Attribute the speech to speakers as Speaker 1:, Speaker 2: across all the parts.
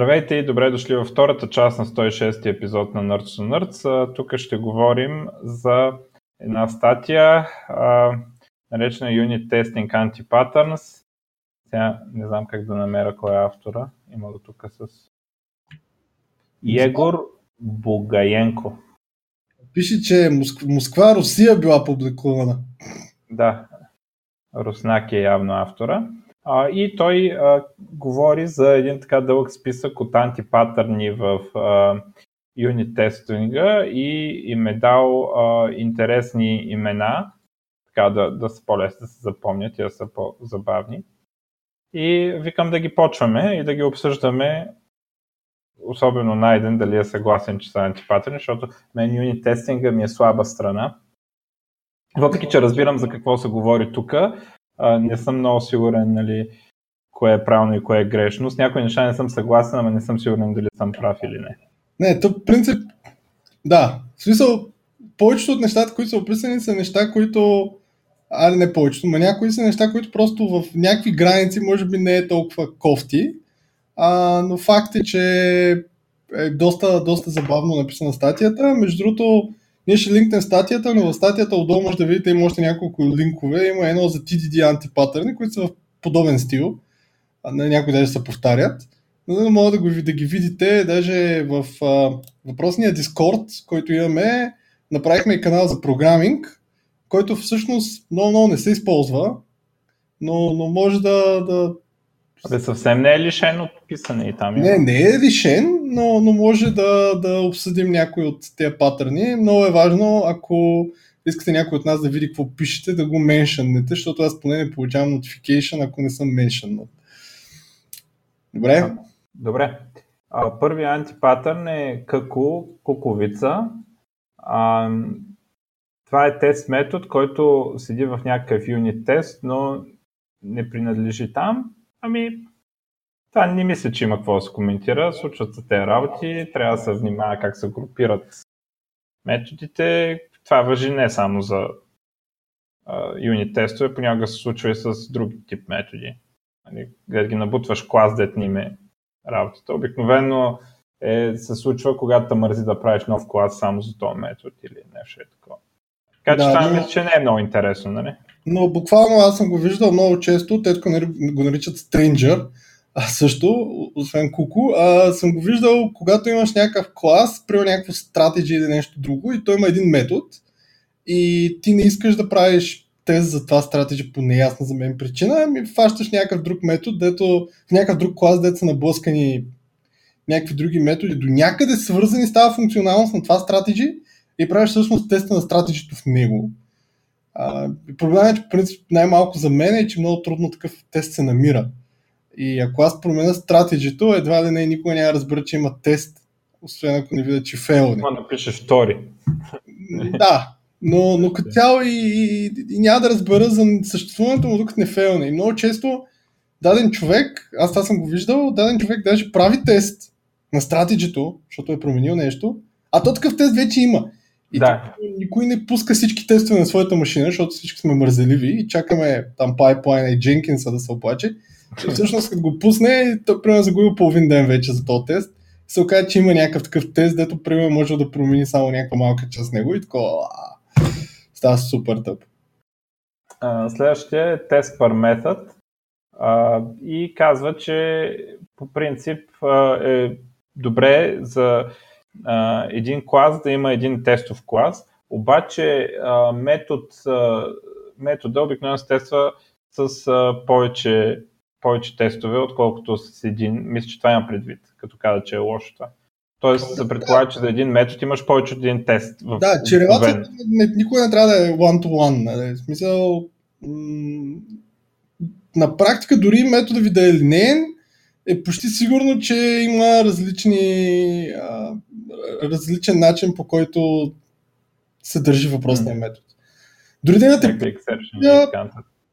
Speaker 1: Здравейте и добре дошли във втората част на 106 епизод на Nerds to Nerds. Тук ще говорим за една статия, а, наречена Unit Testing Anti-Patterns. Сега не знам как да намеря кой е автора. Има го тук с Егор Бугаенко.
Speaker 2: Пише, че Моск... Москва, Русия била публикувана.
Speaker 1: Да, Руснак е явно автора. И той а, говори за един така дълъг списък от антипатърни в а, юнит тестинга и им е дал а, интересни имена, така да, да са по-лесни да се запомнят и да са по-забавни. И викам да ги почваме и да ги обсъждаме, особено Найден, дали е съгласен, че са антипатърни, защото мен юнит тестинга ми е слаба страна. Въпреки, че разбирам за какво се говори тук, не съм много сигурен нали, кое е правилно и кое е грешно. С някои неща не съм съгласен, ама не съм сигурен дали съм прав или не.
Speaker 2: Не, то принцип, да. В смисъл, повечето от нещата, които са описани, са неща, които Али не повечето, но някои са неща, които просто в някакви граници може би не е толкова кофти, а, но факт е, че е доста, доста забавно написана статията. Между другото, ние ще линкнем статията, но в статията отдолу може да видите има още няколко линкове. Има едно за TDD антипатърни, които са в подобен стил. На някои даже се повтарят. Но мога да, го, да ги видите, даже в а, въпросния Discord, който имаме, направихме и канал за програминг, който всъщност много, много не се използва, но, но може да, да
Speaker 1: Абе, съвсем не е лишен от писане и там.
Speaker 2: Не, не е лишен, но, но може да, да обсъдим някои от тези патърни. Много е важно, ако искате някой от нас да види какво пишете, да го меншаннете, защото аз поне не получавам notification, ако не съм меншаннат. Добре?
Speaker 1: Добре. А, първият антипатърн е къко, куковица. А, това е тест метод, който седи в някакъв юнит тест, но не принадлежи там Ами, това не мисля, че има какво да се коментира. Случват се тези работи, трябва да се внимава как се групират методите. Това въжи не само за юнит тестове, понякога се случва и с други тип методи. Нали, да ги набутваш клас, дет ни ме работата. Обикновено е, се случва, когато мързи да правиш нов клас само за този метод или нещо е такова. Така че да, това но... мисля, че не е много интересно, нали?
Speaker 2: Но буквално аз съм го виждал много често, те го наричат Stranger, а също, освен Куку, а, съм го виждал, когато имаш някакъв клас, при някакво стратеги или нещо друго и той има един метод и ти не искаш да правиш тест за това стратеги по неясна за мен причина, ами фащаш някакъв друг метод, дето в някакъв друг клас, дето са наблъскани някакви други методи, до някъде свързани с тази функционалност на това стратеги и правиш всъщност теста на стратегито в него. Проблемът е, че принцип най-малко за мен е, че много трудно такъв тест се намира. И ако аз променя стратегито, едва ли не никога няма разбера, че има тест, освен ако не видя, че фейлне.
Speaker 1: Това напишеш втори.
Speaker 2: Да, но, но като цяло и, и, и, няма да разбера за съществуването му, докато не фейлне. И много често даден човек, аз това съм го виждал, даден човек даже прави тест на стратегито, защото е променил нещо, а то такъв тест вече има. И да. никой не пуска всички тестове на своята машина, защото всички сме мързеливи и чакаме там пайплайна и Дженкинса да се оплаче. И всъщност като го пусне, той примерно загубил половин ден вече за този тест. Се оказа, че има някакъв такъв тест, дето примерно може да промени само някаква малка част него и такова става супер тъп.
Speaker 1: Следващия е тест per method и казва, че по принцип е добре за а, един клас да има един тестов клас, обаче а, метод, а, метода обикновено се тества с а, повече, повече тестове, отколкото с един. Мисля, че това има предвид, като каза, че е лошо това. Тоест се предполага, че за един метод имаш повече от един тест.
Speaker 2: В, да, че релацията никога не трябва да е one-to-one. Нали? В смисъл, м- на практика дори метода ви да е линейен, е почти сигурно, че има различни, а, различен начин по който се държи въпросния mm. метод. Дори да имате...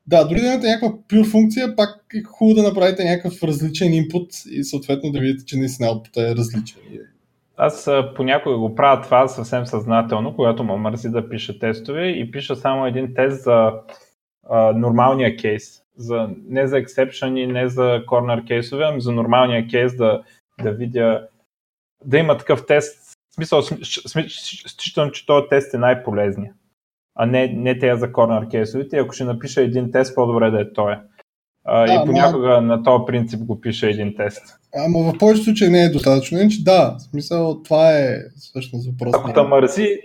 Speaker 2: Да, дори да имате някаква pure функция, пак е хубаво да направите някакъв различен инпут и съответно да видите, че наистина output е различен.
Speaker 1: Аз понякога го правя това съвсем съзнателно, когато ме мързи да пиша тестове и пиша само един тест за а, нормалния кейс за, не за ексепшъни, не за корнер кейсове, ами за нормалния кейс да да видя, да има такъв тест. В смисъл, считам, че този тест е най-полезният, а не, не тези за корнер кейсовите. Ако ще напиша един тест, по-добре да е той. А, да, и понякога ма... на този принцип го пише един тест.
Speaker 2: Ама в повечето случаи не е достатъчно. Иначе да, в смисъл това е всъщност въпрос.
Speaker 1: Ако те мързи,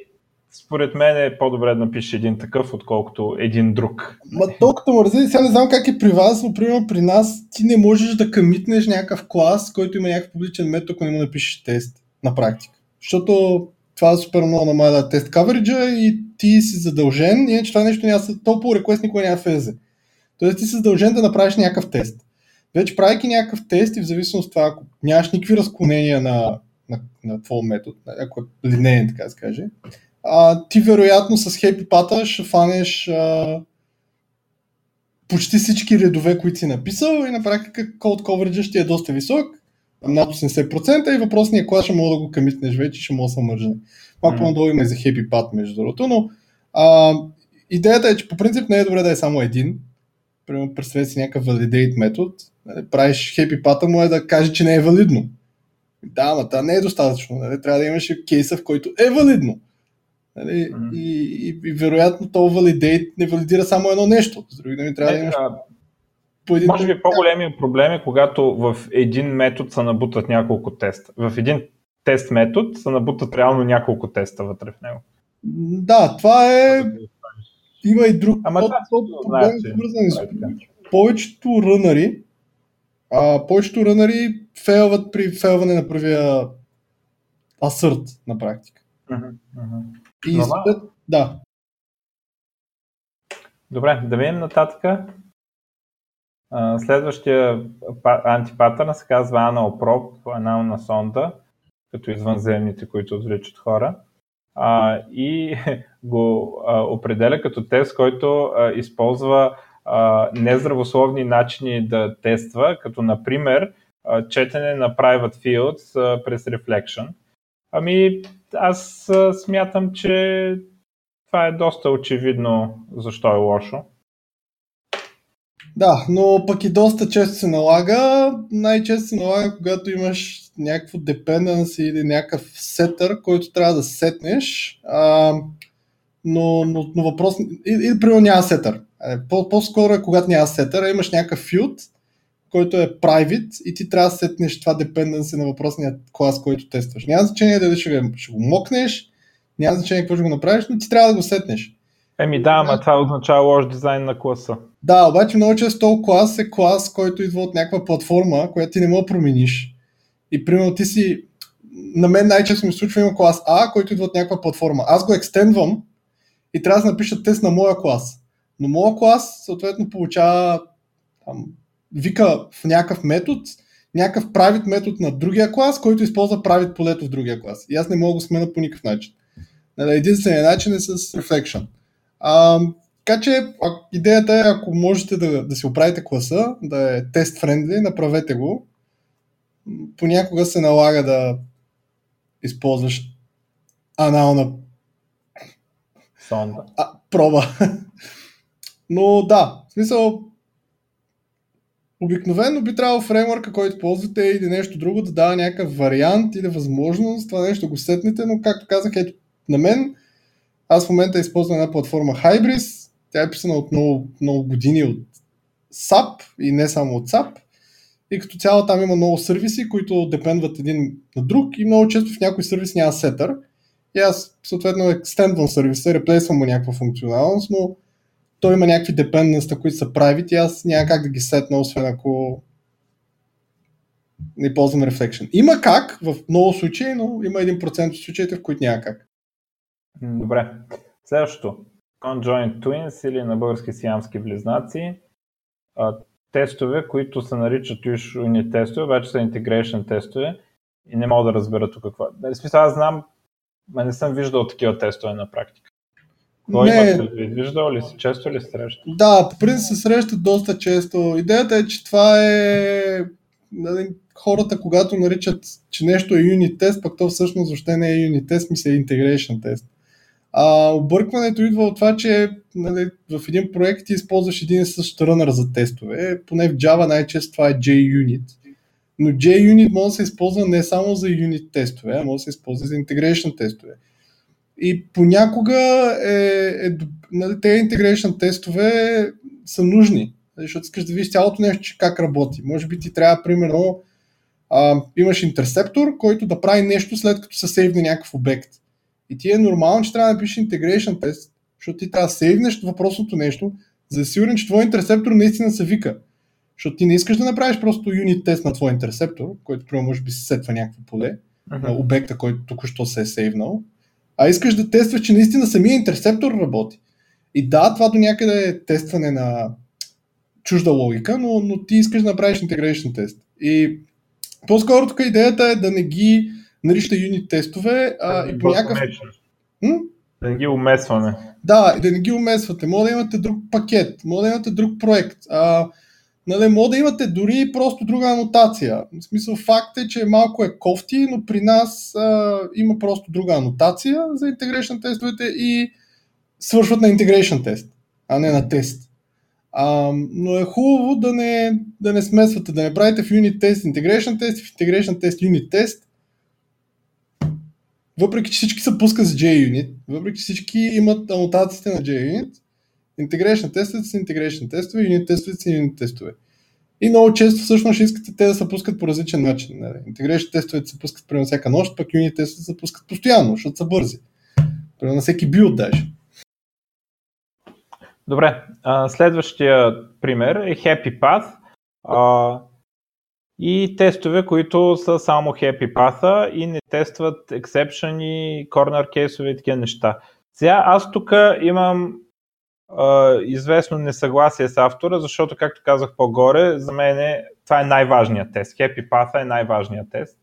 Speaker 1: според мен е по-добре да напишеш един такъв, отколкото един друг.
Speaker 2: Ма толкова мързи, сега не знам как е при вас, но примерно при нас ти не можеш да къмитнеш някакъв клас, който има някакъв публичен метод, ако не му напишеш тест на практика. Защото това е супер много намаля тест кавериджа и ти си задължен, иначе това нещо няма, толкова реквест никога няма влезе. Тоест ти си задължен да направиш някакъв тест. Вече правейки някакъв тест и в зависимост от това, ако нямаш никакви разклонения на, на, на твой метод, ако е линейен, така да се каже, а, ти вероятно с Happy Pata ще фанеш а, почти всички редове, които си написал и на практика code coverage ще е доста висок, над 80% и въпросният клас ще мога да го къмитнеш вече, ще мога да се мържне. Малко mm. надолу има и за Happy Pat, между другото, но а, идеята е, че по принцип не е добре да е само един. Примерно представете си някакъв validate метод, нали, правиш happy пата му е да каже, че не е валидно. Да, ама това не е достатъчно. Нали? Трябва да имаш кейса, в който е валидно. Нали? Mm-hmm. И, и, и, вероятно то валидейт не валидира само едно нещо. С други думи, трябва не, да имаш
Speaker 1: по един Може би по-големия проблем е, когато в един метод се набутат няколко теста. В един тест метод се набутат реално няколко теста вътре в него.
Speaker 2: Да, това е... Има и друг Ама това проблем, свързан с повечето рънари, а, повечето рънари фейлват при фейлване на първия асърт на практика.
Speaker 1: Uh-huh, uh-huh.
Speaker 2: И след... Да.
Speaker 1: Добре, да видим нататък. Следващия антипатърн се казва Analprop, анална сонда, като извънземните, които отвличат хора. А, и го а, определя като тест, който а, използва а, нездравословни начини да тества, като например а, четене на private fields а, през reflection. Ами, аз смятам, че това е доста очевидно защо е лошо.
Speaker 2: Да, но пък и доста често се налага. Най-често се налага, когато имаш някакво dependency или някакъв сетър, който трябва да сетнеш. А, но, но, но въпрос... Или, примерно няма сетър. По- по-скоро е когато няма сетър, имаш някакъв филд, който е private и ти трябва да сетнеш това dependency на въпросния клас, който тестваш. Няма значение дали ще, ще го мокнеш, няма значение какво ще го направиш, но ти трябва да го сетнеш.
Speaker 1: Еми да, ама това означава лош дизайн на класа.
Speaker 2: Да, обаче много често този клас е клас, който идва от някаква платформа, която ти не мога да промениш. И примерно ти си... На мен най-често ми случва има клас А, който идва от някаква платформа. Аз го екстендвам и трябва да напиша тест на моя клас. Но моя клас съответно получава там, вика в някакъв метод, някакъв правит метод на другия клас, който използва правит полето в другия клас. И аз не мога да го смена по никакъв начин. Нали, единственият начин е с reflection. А, така че идеята е, ако можете да, да си оправите класа, да е тест френдли, направете го. Понякога се налага да използваш анална
Speaker 1: Сонда.
Speaker 2: А, проба. Но да, в смисъл, обикновено би трябвало фреймворка, който ползвате или нещо друго да дава някакъв вариант или възможност това нещо го сетнете, но както казах, ето на мен, аз в момента използвам една платформа Hybris, тя е писана от много, много години от SAP и не само от SAP. И като цяло там има много сервиси, които депендват един на друг и много често в някой сервис няма сетър. И аз съответно екстендвам сервиса, реплейсвам му някаква функционалност, но той има някакви dependencies, които са private и аз няма как да ги сетна, освен ако не ползвам Reflection. Има как в много случаи, но има 1% от случаите, в които няма как.
Speaker 1: Добре. Следващото. Conjoint Twins или на български сиамски близнаци. тестове, които се наричат unit тестове, обаче са integration тестове и не мога да разбера тук какво. В смисъл, аз знам Ма не съм виждал такива тестове на практика. Кой не. има Виждал ли си? Често ли среща?
Speaker 2: Да, по принцип се срещат доста често. Идеята е, че това е нали, хората, когато наричат, че нещо е юнит тест, пък то всъщност въобще не е юнит тест, ми се е integration тест. А объркването идва от това, че нали, в един проект ти използваш един и същ рънър за тестове. Поне в Java най-често това е JUnit. Но JUnit може да се използва не само за юнит тестове, а може да се използва за integration тестове. И понякога е, е, нали, тези integration тестове са нужни, защото искаш да видиш цялото нещо, че как работи. Може би ти трябва, примерно, а, имаш интерсептор, който да прави нещо след като се сейвне някакъв обект. И ти е нормално, че трябва да напишеш integration тест, защото ти трябва да сейвнеш въпросното нещо, за да сигурен, че твой интерсептор наистина се вика. Защото ти не искаш да направиш просто юнит тест на твой интерсептор, който примерно може би се сетва някакво поле uh-huh. на обекта, който току-що се е сейвнал, а искаш да тестваш, че наистина самия интерсептор работи. И да, това до някъде е тестване на чужда логика, но, но ти искаш да направиш integration тест. И по-скоро тук идеята е да не ги нарича юнит тестове, а и по някакъв...
Speaker 1: Да не ги умесваме.
Speaker 2: Да, да не ги умесвате. Може да имате друг пакет, може да имате друг проект. А, нали, може да имате дори просто друга анотация. В смисъл факт е, че малко е кофти, но при нас а, има просто друга анотация за integration тестовете и свършват на integration тест, а не на тест. А, но е хубаво да не, да не смесвате, да не правите в unit тест integration тест и в integration тест unit тест. Въпреки, че всички се пускат с JUnit, въпреки, че всички имат анотациите на JUnit, integration тестовете са integration тестове, unit тестовете са unit тестове. И много често всъщност искате те да се пускат по различен начин. Нали? Integration тестовете се пускат примерно всяка нощ, пък unit тестовете се пускат постоянно, защото са бързи. Примерно на всеки билд даже.
Speaker 1: Добре, следващия пример е Happy Path и тестове, които са само Happy Path и не тестват exception и corner кейсове и такива неща. Сега аз тук имам а, известно несъгласие с автора, защото, както казах по-горе, за мен е, това е най-важният тест. Happy Path е най-важният тест.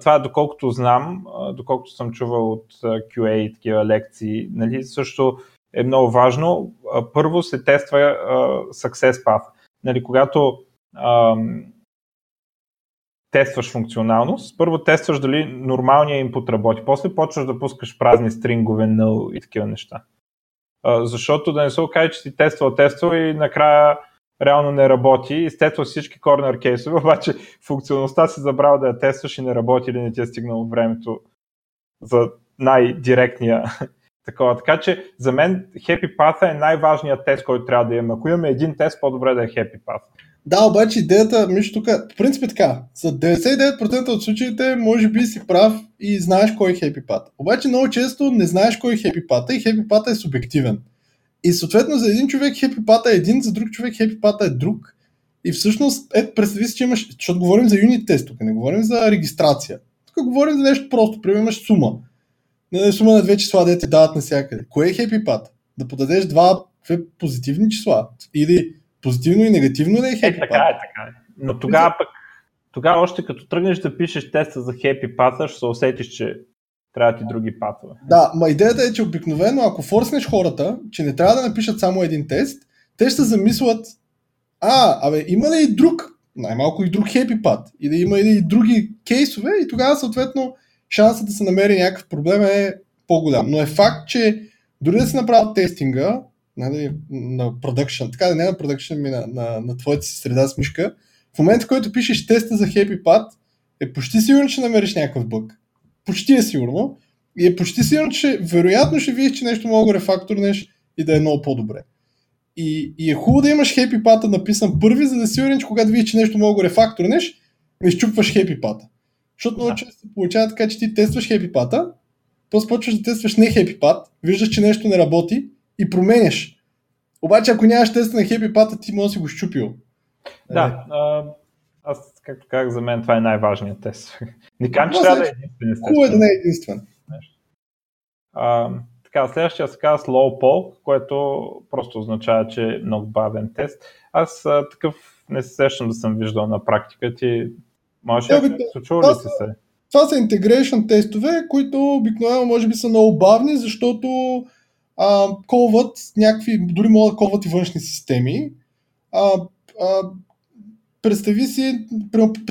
Speaker 1: Това, доколкото знам, доколкото съм чувал от QA и такива лекции, нали, също е много важно. Първо се тества Success Path. Нали, когато ам, тестваш функционалност, първо тестваш дали нормалният input работи, после почваш да пускаш празни стрингове, null и такива неща. Защото да не се окаже, че си тествал, тествал и накрая реално не работи, изтествал всички корнер кейсове, обаче функционалността си забрал да я тестваш и не работи или не ти е стигнало времето за най-директния такова. Така че за мен Happy Path е най-важният тест, който трябва да имаме. Ако имаме един тест, по-добре да е Happy Path.
Speaker 2: Да, обаче идеята, Миш, тук, по принцип е така. За 99% от случаите може би си прав и знаеш кой е Happy Path. Обаче много често не знаеш кой е Happy Path и Happy Path е субективен. И съответно за един човек Happy Path е един, за друг човек Happy Path е друг. И всъщност, ето, представи си, че имаш, защото говорим за юнит тест тук, не говорим за регистрация. Тук говорим за нещо просто, примерно имаш сума нали, сума на две числа, да ти дават навсякъде. Кое е хепи пат? Да подадеш два позитивни числа. Или позитивно и негативно да е хепи
Speaker 1: е, така е, така е. Но тогава пък, тогава още като тръгнеш да пишеш теста за хепи пата, ще се усетиш, че трябва ти други патове.
Speaker 2: Да, ма идеята е, че обикновено, ако форснеш хората, че не трябва да напишат само един тест, те ще замислят, а, абе, има ли и друг, най-малко и друг хепи пат, или има и други кейсове, и тогава съответно шансът да се намери някакъв проблем е по-голям. Но е факт, че дори да се направят тестинга нали, на продъкшн, така да не на продъкшн, ми на, на, на твоята си среда с мишка, в момента, в който пишеш теста за Happy Path, е почти сигурно, че намериш някакъв бък. Почти е сигурно. И е почти сигурно, че вероятно ще видиш, че нещо мога да рефакторнеш и да е много по-добре. И, и е хубаво да имаш Happy Path написан първи, за да си сигурен, че когато видиш, че нещо мога да рефакторнеш, не изчупваш Happy Path. Защото много често се получава така, че ти тестваш хепипата, после почваш да тестваш не хепипат, виждаш, че нещо не работи и променяш. Обаче, ако нямаш теста на хепипата, ти може да си го щупил.
Speaker 1: Да, а, аз, както казах, за мен това е най-важният тест. Не казвам, че трябва да е единствен.
Speaker 2: Хубаво е да не е единствен.
Speaker 1: А, така, следващия се казва slow poll, което просто означава, че е много бавен тест. Аз а, такъв не се сещам да съм виждал на практика. Ти може да случва ли си се?
Speaker 2: Това са integration тестове, които обикновено може би са много бавни, защото а, колват някакви, дори могат да колват и външни системи. А, а, представи си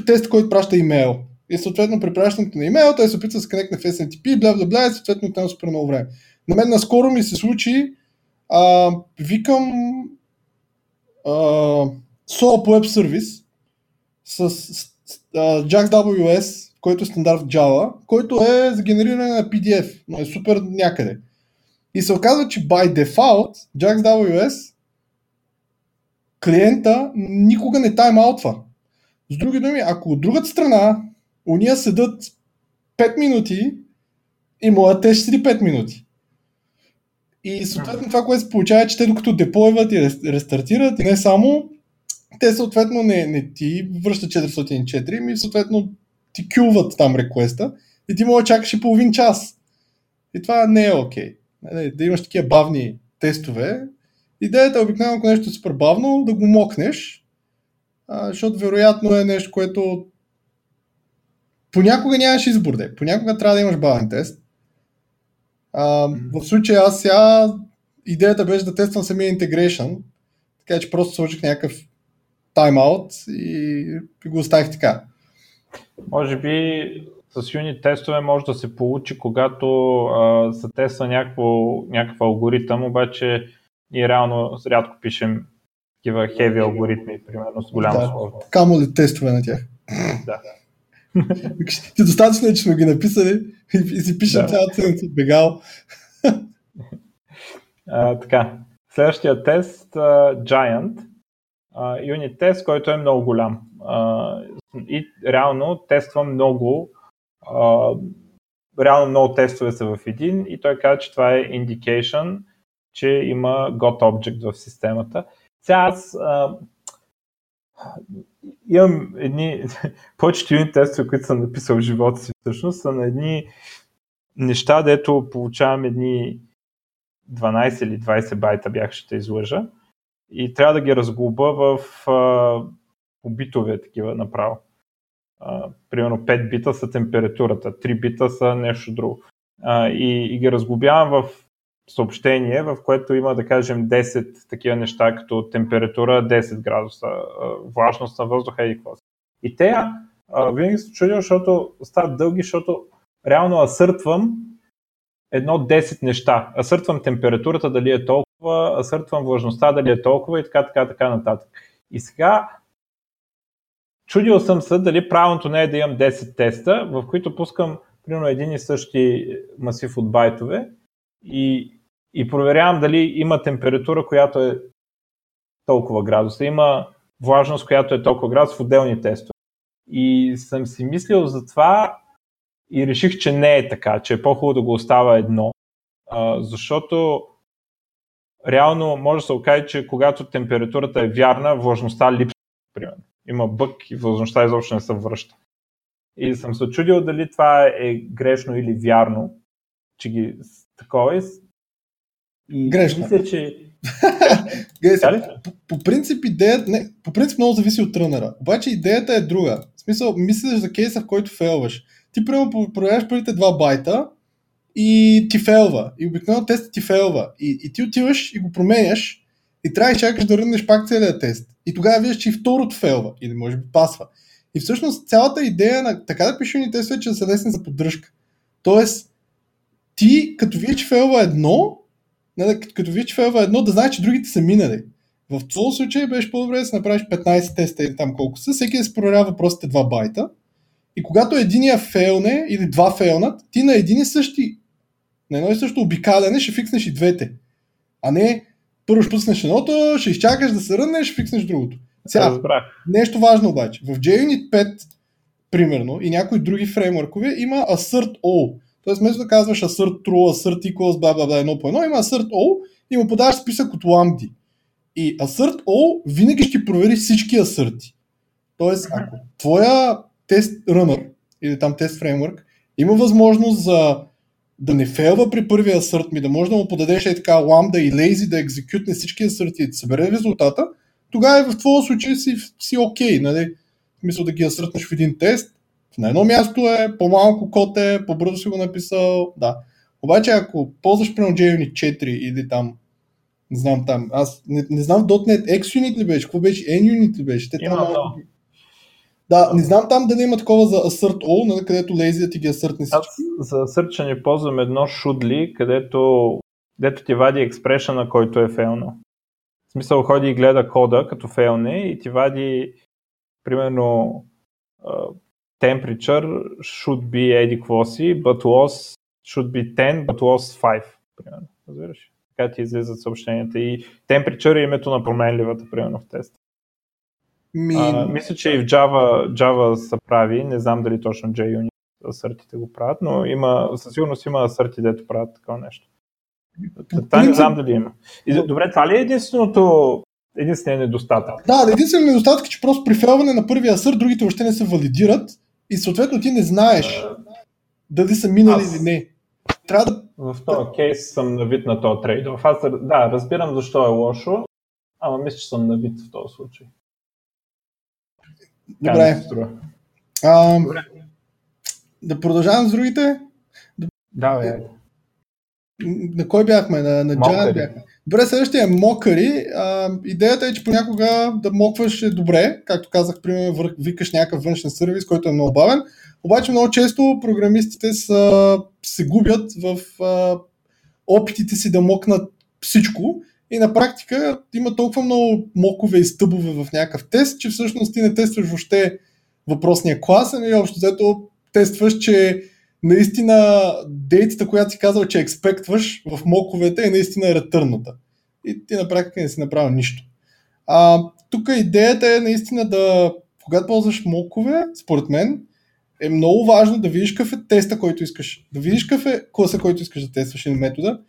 Speaker 2: тест, който праща имейл. И съответно при пращането на имейл той се опитва да се конекне в SNTP, бла бла бла и съответно там супер много време. На мен наскоро ми се случи, а, викам а, SOAP Web Service с JaxWS, който е стандарт в Java, който е за генериране на PDF, но е супер някъде. И се оказва, че by default JaxWS клиента никога не тайм-аутва. С други думи, ако от другата страна уния седат 5 минути и моят тест 5 минути. И съответно това, което се получава е, че те докато деплойват и рестартират и не само, те съответно не, не ти връщат 404, ми съответно ти кюват там реквеста и ти да чакаш и половин час. И това не е окей. Okay. Да имаш такива бавни тестове. Идеята е обикновено, ако нещо е супер бавно, да го мокнеш, защото вероятно е нещо, което понякога нямаш избор, де. понякога трябва да имаш бавен тест. А, в случая аз сега идеята беше да тествам самия integration, така че просто сложих някакъв таймаут и, и го оставих така.
Speaker 1: Може би с юнит тестове може да се получи, когато а, се тества някакво, някакъв алгоритъм, обаче ние реално рядко пишем такива heavy алгоритми, примерно с голяма
Speaker 2: да,
Speaker 1: сложност.
Speaker 2: Камо ли тестове на тях?
Speaker 1: Да.
Speaker 2: Ти достатъчно е, че сме ги написали и си пишем да. цялата бегал.
Speaker 1: а, така. Следващия тест, uh, Giant, uh, юнит тест, който е много голям. Uh, и реално тества много, реално много тестове са в един и той казва, че това е indication, че има got object в системата. Сега аз uh, имам едни, повечето юнит тестове, които съм написал в живота си всъщност, са на едни неща, дето получавам едни 12 или 20 байта, бях ще излъжа. И трябва да ги разглоба в а, битове такива направо. Примерно 5 бита са температурата, 3 бита са нещо друго. А, и, и ги разглобявам в съобщение, в което има, да кажем, 10 такива неща, като температура 10 градуса, влажност на въздуха и какво. И те а, винаги се чудя, защото стават дълги, защото реално асъртвам едно 10 неща. Асъртвам температурата дали е толкова, асъртвам влажността дали е толкова и така, така, така нататък. И сега чудил съм се дали правилното не е да имам 10 теста, в които пускам примерно един и същи масив от байтове и, и проверявам дали има температура, която е толкова градуса, има влажност, която е толкова градус в отделни тестове. И съм си мислил за това и реших, че не е така, че е по-хубаво да го остава едно, защото реално може да се окаже, че когато температурата е вярна, влажността липсва, примерно. Има бък и влажността изобщо не се връща. И съм се чудил дали това е грешно или вярно, че ги такова е.
Speaker 2: И грешно.
Speaker 1: Мисля, че
Speaker 2: по, по, принцип идеята, не, по принцип много зависи от трънера. Обаче идеята е друга. В смисъл, мислиш за кейса, в който фейлваш ти примерно проверяваш първите два байта и ти фейлва. И обикновено тестът ти фейлва. И, и ти отиваш и го променяш и трябва да чакаш да рънеш пак целият тест. И тогава виждаш, че и второто фейлва или може би пасва. И всъщност цялата идея на така да пишеш ни тестове, че да са лесни за поддръжка. Тоест, ти като видиш, че фейлва едно, не, като видиш, че фейлва едно, да знаеш, че другите са минали. В този случай беше по-добре да си направиш 15 теста или там колко са, всеки да се проверява въпросите 2 байта и когато единия фейлне или два фейлнат, ти на един и същи, на едно и също обикаляне ще фикснеш и двете. А не първо ще пуснеш едното, ще изчакаш да се ръннеш, ще фикснеш другото. Сега, нещо важно обаче. В JUnit 5, примерно, и някои други фреймворкове има assert all. Тоест, вместо да казваш assert true, assert equals, бла, бла, бла, едно по едно, има assert all и му подаваш списък от ламди. И assert all винаги ще провери всички асърти. Тоест, ако твоя тест runner или там тест фреймворк, има възможност за да не фейлва при първия асърт ми, да може да му подадеш и така ламда и лейзи да екзекютне всички асърти и да събере резултата, тогава в твоя случай си, си окей, okay, нали? Смисъл да ги асъртнеш в един тест, на едно място е, по-малко код е, по-бързо си го написал, да. Обаче ако ползваш примерно JUnit 4 или там не знам там, аз не, не знам .NET XUnit ли беше, какво беше, NUnit ли беше? Те
Speaker 1: Има там, много.
Speaker 2: Да, не знам там дали има такова за assert all, нали, където лези да ти ги асъртне всички.
Speaker 1: Аз за assert ползвам едно шудли, където, където ти вади експрешена, който е фейлно. В смисъл ходи и гледа кода като фейлне и ти вади примерно uh, temperature should be еди какво си, but loss should be 10, but loss 5. Примерно. Разбираш? Така ти излизат съобщенията и temperature е името на променливата, примерно в тест. Ми... А, мисля, че и в Java, Java са прави, не знам дали точно JUnit асъртите го правят, но има, със сигурност има асърти, дето правят такова нещо. Това не знам дали има. И, добре, това ли е единственото единствения недостатък?
Speaker 2: Да, единственият недостатък е, че просто при фелване на първия асърт другите още не се валидират и съответно ти не знаеш дали са минали Аз... или не. Трябва да...
Speaker 1: В този кейс съм навид на този трейд. Аз да, разбирам защо е лошо, ама мисля, че съм навид в този случай.
Speaker 2: Добре. А, Добре. Да продължавам с другите?
Speaker 1: Да, бе.
Speaker 2: На кой бяхме? На, на Giant бяхме. Добре, следващия е мокъри. А, идеята е, че понякога да мокваш е добре. Както казах, примерно, викаш някакъв външен сервис, който е много бавен. Обаче много често програмистите са, се губят в а, опитите си да мокнат всичко и на практика има толкова много мокове и стъбове в някакъв тест, че всъщност ти не тестваш въобще въпросния клас, ами общо взето тестваш, че наистина дейтата, която си казал, че експектваш в моковете е наистина ретърната. И ти на практика не си направил нищо. А, тук идеята е наистина да, когато ползваш мокове, според мен, е много важно да видиш какъв е теста, който искаш. Да видиш какъв е класа, който искаш да тестваш или метода,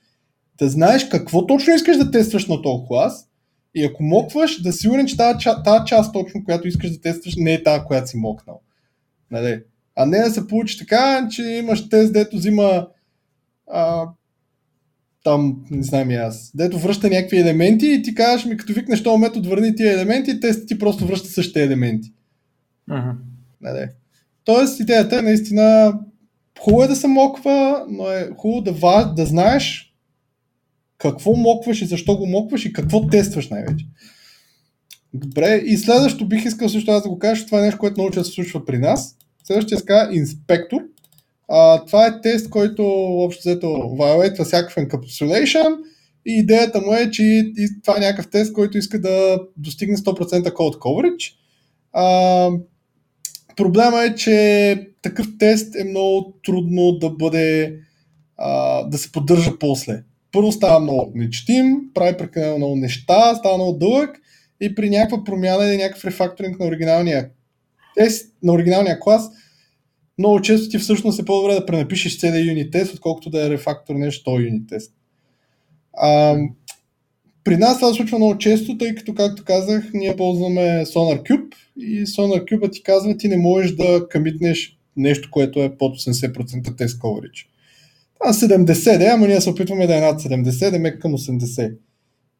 Speaker 2: да знаеш какво точно искаш да тестваш на този клас и ако мокваш, да си сигурен, че тази, тази част точно, която искаш да тестваш, не е тази, която си мокнал. Нали? А не да се получи така, че имаш тест, дето взима а, там, не знам и аз, дето връща някакви елементи и ти кажеш ми, като викнеш този метод, върни тия елементи, тестът ти просто връща същите елементи.
Speaker 1: Uh-huh.
Speaker 2: Нали? Тоест, идеята е наистина хубаво е да се моква, но е хубаво да, да знаеш какво мокваш и защо го мокваш и какво тестваш най-вече. Добре, и следващото бих искал също аз да го кажа, това е нещо, което много се случва при нас. Следващия се инспектор. А, това е тест, който общо взето violate всякакъв encapsulation и идеята му е, че това е някакъв тест, който иска да достигне 100% code coverage. А, проблема е, че такъв тест е много трудно да бъде а, да се поддържа после. Първо става много нечетим, прави прекалено много неща, става много дълъг и при някаква промяна или някакъв рефакторинг на оригиналния тест, на оригиналния клас, много често ти всъщност е по-добре да пренапишеш целия юнит тест, отколкото да е рефактор нещо 100 юнит тест. А, при нас това случва много често, тъй като, както казах, ние ползваме SonarCube и SonarCube ти казва, ти не можеш да камитнеш нещо, което е под 80% тест coverage. Това 70 да, ама ние се опитваме да е над 70, да е към 80.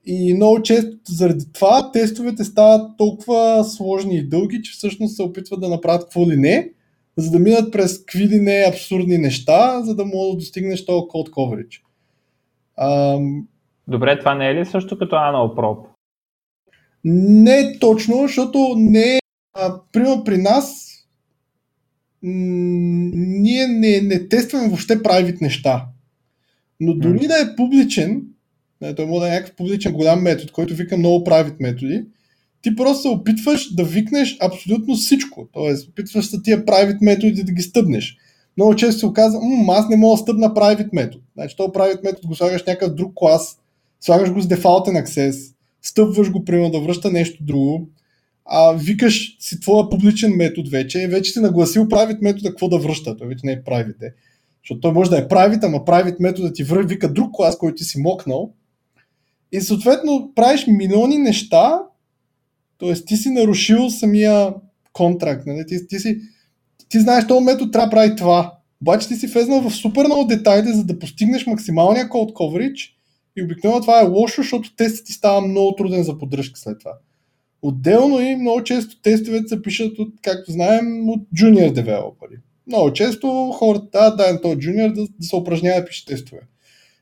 Speaker 2: И много често заради това тестовете стават толкова сложни и дълги, че всъщност се опитват да направят какво ли не, за да минат през какви ли не абсурдни неща, за да могат да достигнеш този код coverage. Ам...
Speaker 1: Добре, това не е ли също като Anal Prop?
Speaker 2: Не точно, защото не а, примерно при нас ние не, не тестваме въобще правит неща. Но дори да е публичен, той може да е някакъв публичен голям метод, който вика много правит методи, ти просто се опитваш да викнеш абсолютно всичко. Тоест, опитваш се тия private методи да ги стъбнеш. Много често се оказва, аз не мога да стъбна private метод. Значи, този private метод го слагаш някакъв друг клас, слагаш го с дефалтен аксес, стъпваш го, примерно, да връща нещо друго, а викаш си твоя публичен метод вече вече си нагласил private метода какво да връща. Той вече не е private. Защото той може да е private, ама private метода ти връх, вика друг клас, който ти си мокнал. И съответно правиш милиони неща, Тоест, ти си нарушил самия контракт. Нали? Ти, ти, си, ти знаеш, този метод трябва да прави това. Обаче ти си влезнал в супер много детайли, за да постигнеш максималния код coverage и обикновено това е лошо, защото тестът ти става много труден за поддръжка след това. Отделно и много често тестовете се пишат от, както знаем, от junior девелопери. Много често хората да, дай на този junior да, да се упражнява да пише тестове.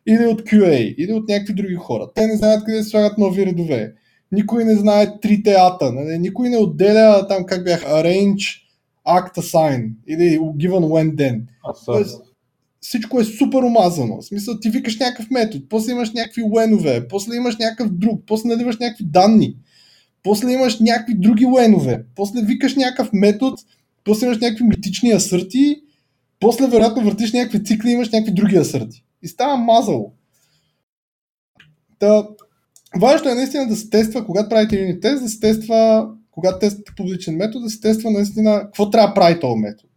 Speaker 2: Или от QA, или от някакви други хора. Те не знаят къде се слагат нови редове никой не знае трите ата, нали? никой не отделя там как бях arrange, act assign или given when then. Тоест, всичко е супер омазано. В смисъл, ти викаш някакъв метод, после имаш някакви уенове, после имаш някакъв друг, после наливаш някакви данни, после имаш някакви други уенове, после викаш някакъв метод, после имаш някакви митични асърти, после вероятно въртиш някакви цикли и имаш някакви други асърти. И става мазало. Та, важно е наистина да се тества, когато правите юнит тест, да се тества, когато тествате публичен метод, да се тества наистина какво трябва да прави този метод.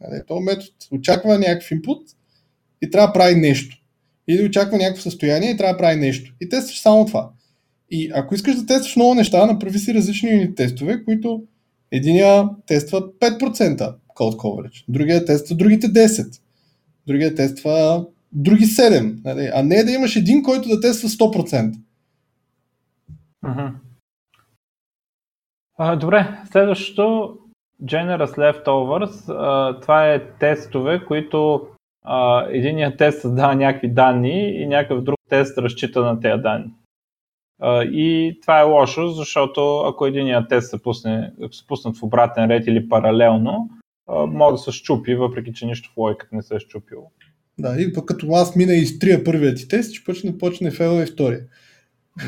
Speaker 2: Нали, този метод очаква някакъв инпут и трябва да прави нещо. Или очаква някакво състояние и трябва да прави нещо. И тестваш само това. И ако искаш да тестваш много неща, направи си различни тестове, които единия тества 5% code coverage, другия тества другите 10, другия тества други 7, нали? а не да имаш един, който да тества 100%.
Speaker 1: Uh-huh. А, добре, следващото Generous Leftovers, а, това е тестове, които единият тест създава някакви данни и някакъв друг тест разчита на тези данни. И това е лошо, защото ако единият тест се, пусне, се пуснат в обратен ред или паралелно, може да се щупи, въпреки че нищо в логиката не се е щупило.
Speaker 2: Да, и пък като аз мина и изтрия първият ти тест, ще почне, почне фейл и втория.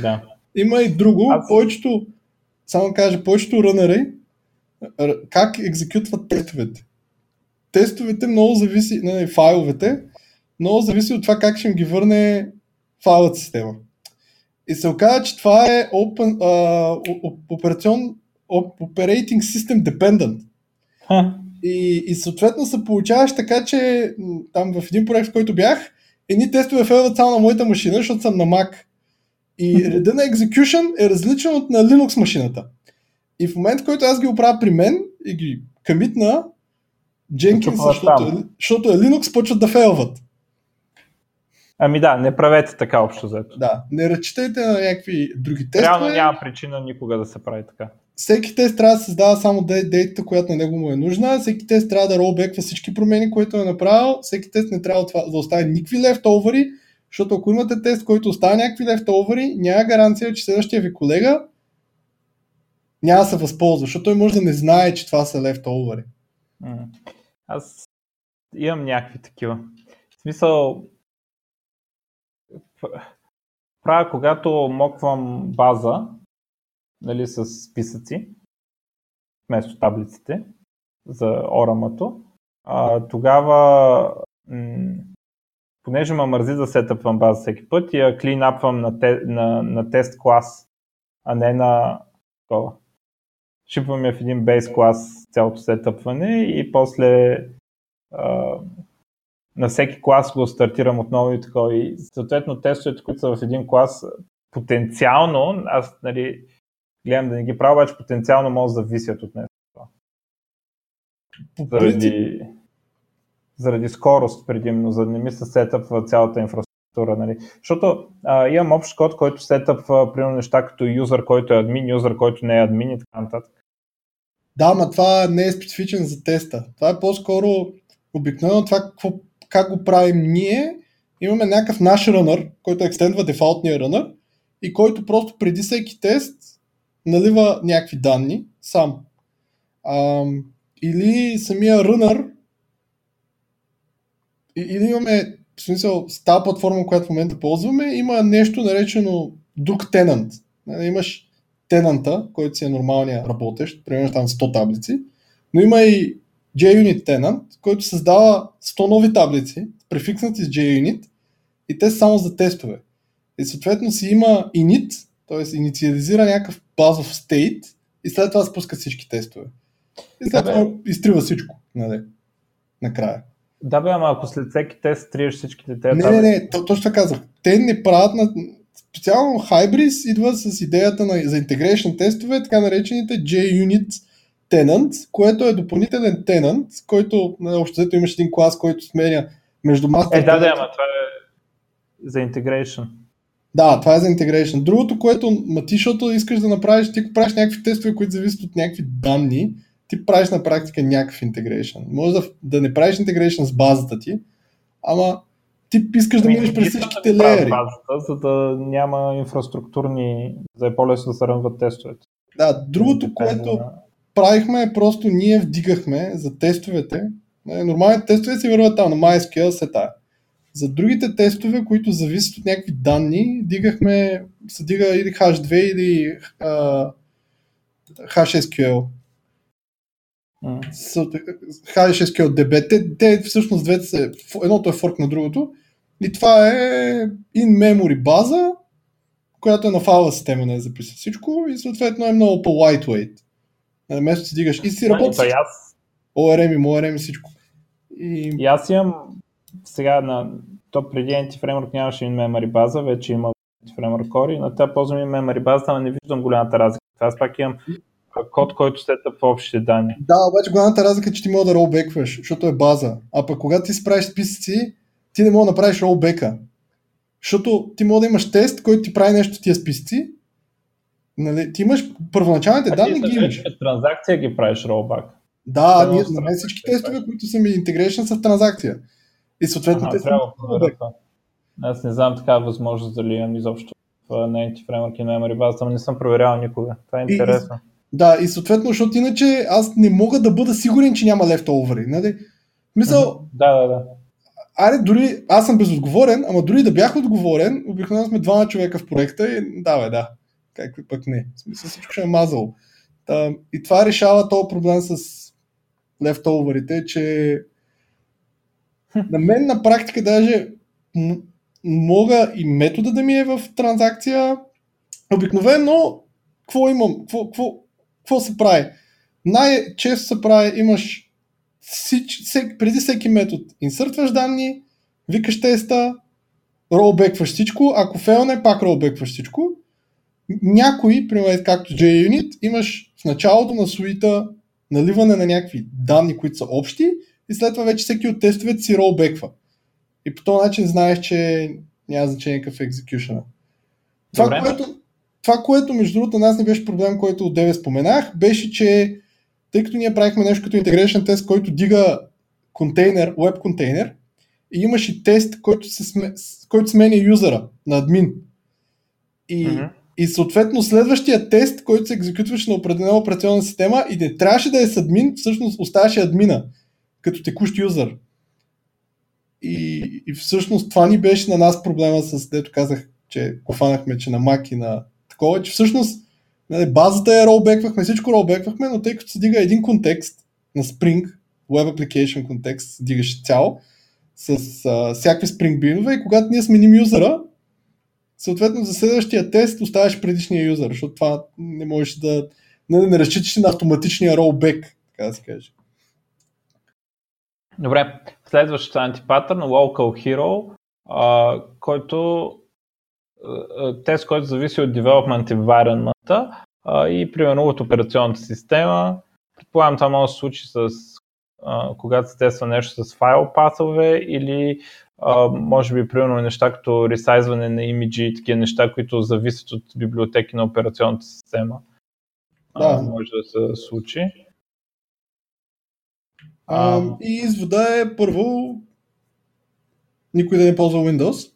Speaker 1: Да.
Speaker 2: Има и друго, аз... повечето, само кажа, повечето рънари, как екзекютват тестовете. Тестовете много зависи, не, файловете, много зависи от това как ще им ги върне файлът система. И се оказа, че това е open, uh, операцион, operating system dependent. Ха. И, и съответно се получаваш така, че там в един проект, в който бях, едни тестове фейлват само на моята машина, защото съм на Mac. И реда на execution е различен от на Linux машината. И в момента, в който аз ги оправя при мен и ги къмитна, Jenkins, защото, защото е Linux, почват да фейлват.
Speaker 1: Ами да, не правете така общо заето.
Speaker 2: Да, не разчитайте на някакви други тестове.
Speaker 1: Реално няма причина никога да се прави така.
Speaker 2: Всеки тест трябва да създава само дейтата, която на него му е нужна. Всеки тест трябва да ролбеква всички промени, които е направил. Всеки тест не трябва да остави никакви лефтовери, защото ако имате тест, който оставя някакви лефтовери, няма гаранция, че следващия ви колега няма да се възползва, защото той може да не знае, че това са лефтовери.
Speaker 1: Аз имам някакви такива. В смисъл, правя, когато моквам база, нали, с списъци, вместо таблиците за орамато, а, тогава, м- понеже ме мързи да сетъпвам база всеки път, я клинапвам на, те, на, на тест клас, а не на това. Шипвам я в един бейс клас цялото сетъпване и после а, на всеки клас го стартирам отново и такова. И съответно тестовете, които са в един клас, потенциално, аз нали, гледам да не ги правя, обаче потенциално може да зависят от него. Заради, заради скорост предимно, за да не ми се сетъпва цялата инфраструктура. Нали. Защото а, имам общ код, който сетъпва примерно неща като юзър, който е админ, юзър, който не е админ и така нататък.
Speaker 2: Да, но това не е специфичен за теста. Това е по-скоро обикновено това какво как го правим ние, имаме някакъв наш рънър, който екстендва дефалтния рънър и който просто преди всеки тест налива някакви данни сам. А, или самия рънър или имаме, в смисъл, с тази платформа, която в момента ползваме, има нещо наречено друг тенант. Имаш тенанта, който си е нормалния работещ, примерно там 100 таблици, но има и JUnit Tenant, който създава 100 нови таблици, префикснати с JUnit и те са само за тестове. И съответно си има init, т.е. инициализира някакъв базов стейт и след това спуска всички тестове. И след това изтрива всичко. Нали, накрая.
Speaker 1: Да, бе, ама ако след всеки тест триеш всичките тези.
Speaker 2: Не, не, не, то, точно казах. Те не правят на... Специално Hybris идва с идеята на, за integration тестове, така наречените JUnit тенант, което е допълнителен тенант, който общо взето имаш един клас, който сменя между мастер.
Speaker 1: Е, да, да, ама това е за integration.
Speaker 2: Да, това е за integration. Другото, което ма ти, защото искаш да направиш, ти правиш някакви тестове, които зависят от някакви данни, ти правиш на практика някакъв integration. Може да, да не правиш integration с базата ти, ама ти искаш да ами, минеш през всичките да леери.
Speaker 1: Базата, за да няма инфраструктурни, за да е по-лесно да се рънват тестовете.
Speaker 2: Да, другото, което, правихме просто ние вдигахме за тестовете. Нали, нормалните тестове си върват там на MySQL сета. За другите тестове, които зависят от някакви данни, дигахме, се дига или H2 или uh, HSQL. HSQLDB. Те, те всъщност двете са, едното е форк на другото и това е in-memory база, която е на файлова система, не е записа всичко и съответно е много по-lightweight. Вместо си дигаш и си работи ORM и ORM и всичко.
Speaker 1: И... и аз имам сега на то преди Anti-Framework нямаше in-memory база, вече има Anti-Framework Core и на тази ползвам in-memory база, но не виждам голямата разлика. Аз пак имам код, който сета в общите данни.
Speaker 2: Да, обаче голямата разлика е, че ти мога да ролбекваш, защото е база. А пък когато ти справиш списъци, ти не мога да направиш ролбека. Защото ти мога да имаш тест, който ти прави нещо в тия списъци. Нали, ти имаш първоначалните а данни,
Speaker 1: ги имаш. транзакция ги правиш ролбак.
Speaker 2: Да, ние, на мен всички тестове, които са ми интегрейшн са в транзакция. И съответно те са
Speaker 1: Аз не знам така възможност дали имам изобщо в Native Framework и Memory база, но не съм проверявал никога. Това е интересно.
Speaker 2: И, да, и съответно, защото иначе аз не мога да бъда сигурен, че няма leftover. Нали? Мисъл,
Speaker 1: да, да, да.
Speaker 2: Аре, дори аз съм безотговорен, ама дори да бях отговорен, обикновено сме двама човека в проекта и да, бе, да. Какви пък не. В смисъл всичко ще е мазало. Та, и това решава този проблем с лефтоверите, че на мен на практика даже мога и метода да ми е в транзакция. Обикновено, какво имам? Какво, какво, какво се прави? Най-често се прави, имаш всич, всек, преди всеки метод инсъртваш данни, викаш теста, ролбекваш всичко, ако фейлне, пак ролбекваш всичко. Някои, примерно както JUnit, имаш в началото на суита наливане на някакви данни, които са общи и след това вече всеки от тестовете си ролбеква. И по този начин знаеш, че няма значение какъв е екзекюшена. Това, което, това, което между другото нас не беше проблем, който от 9 споменах, беше, че тъй като ние правихме нещо като integration тест, който дига контейнер, веб контейнер, и имаш и тест, който, се сме, който сменя юзера на админ. И, mm-hmm. И съответно следващия тест, който се екзекютваше на определена операционна система и не трябваше да е с админ, всъщност оставаше админа като текущ юзър. И, и всъщност това ни беше на нас проблема с, дето казах, че кофанахме, че на Mac и на такова, че всъщност нали, базата е ролбеквахме, всичко ролбеквахме, но тъй като се дига един контекст на Spring, Web Application контекст, дигаш цяло, с а, всякакви Spring бинове и когато ние сменим юзера, съответно за следващия тест оставяш предишния юзер, защото това не можеш да не, не разчиташ на автоматичния ролбек, така да се каже.
Speaker 1: Добре, следващото антипатърн, Local Hero, а, който тест, който зависи от development environment и примерно от операционната система. Предполагам, това може да се случи с а, когато се тества нещо с файл пасове или а, може би примерно неща като ресайзване на имиджи и такива неща, които зависят от библиотеки на операционната система. Да. А, може да се случи.
Speaker 2: А, и извода е първо никой да не ползва Windows.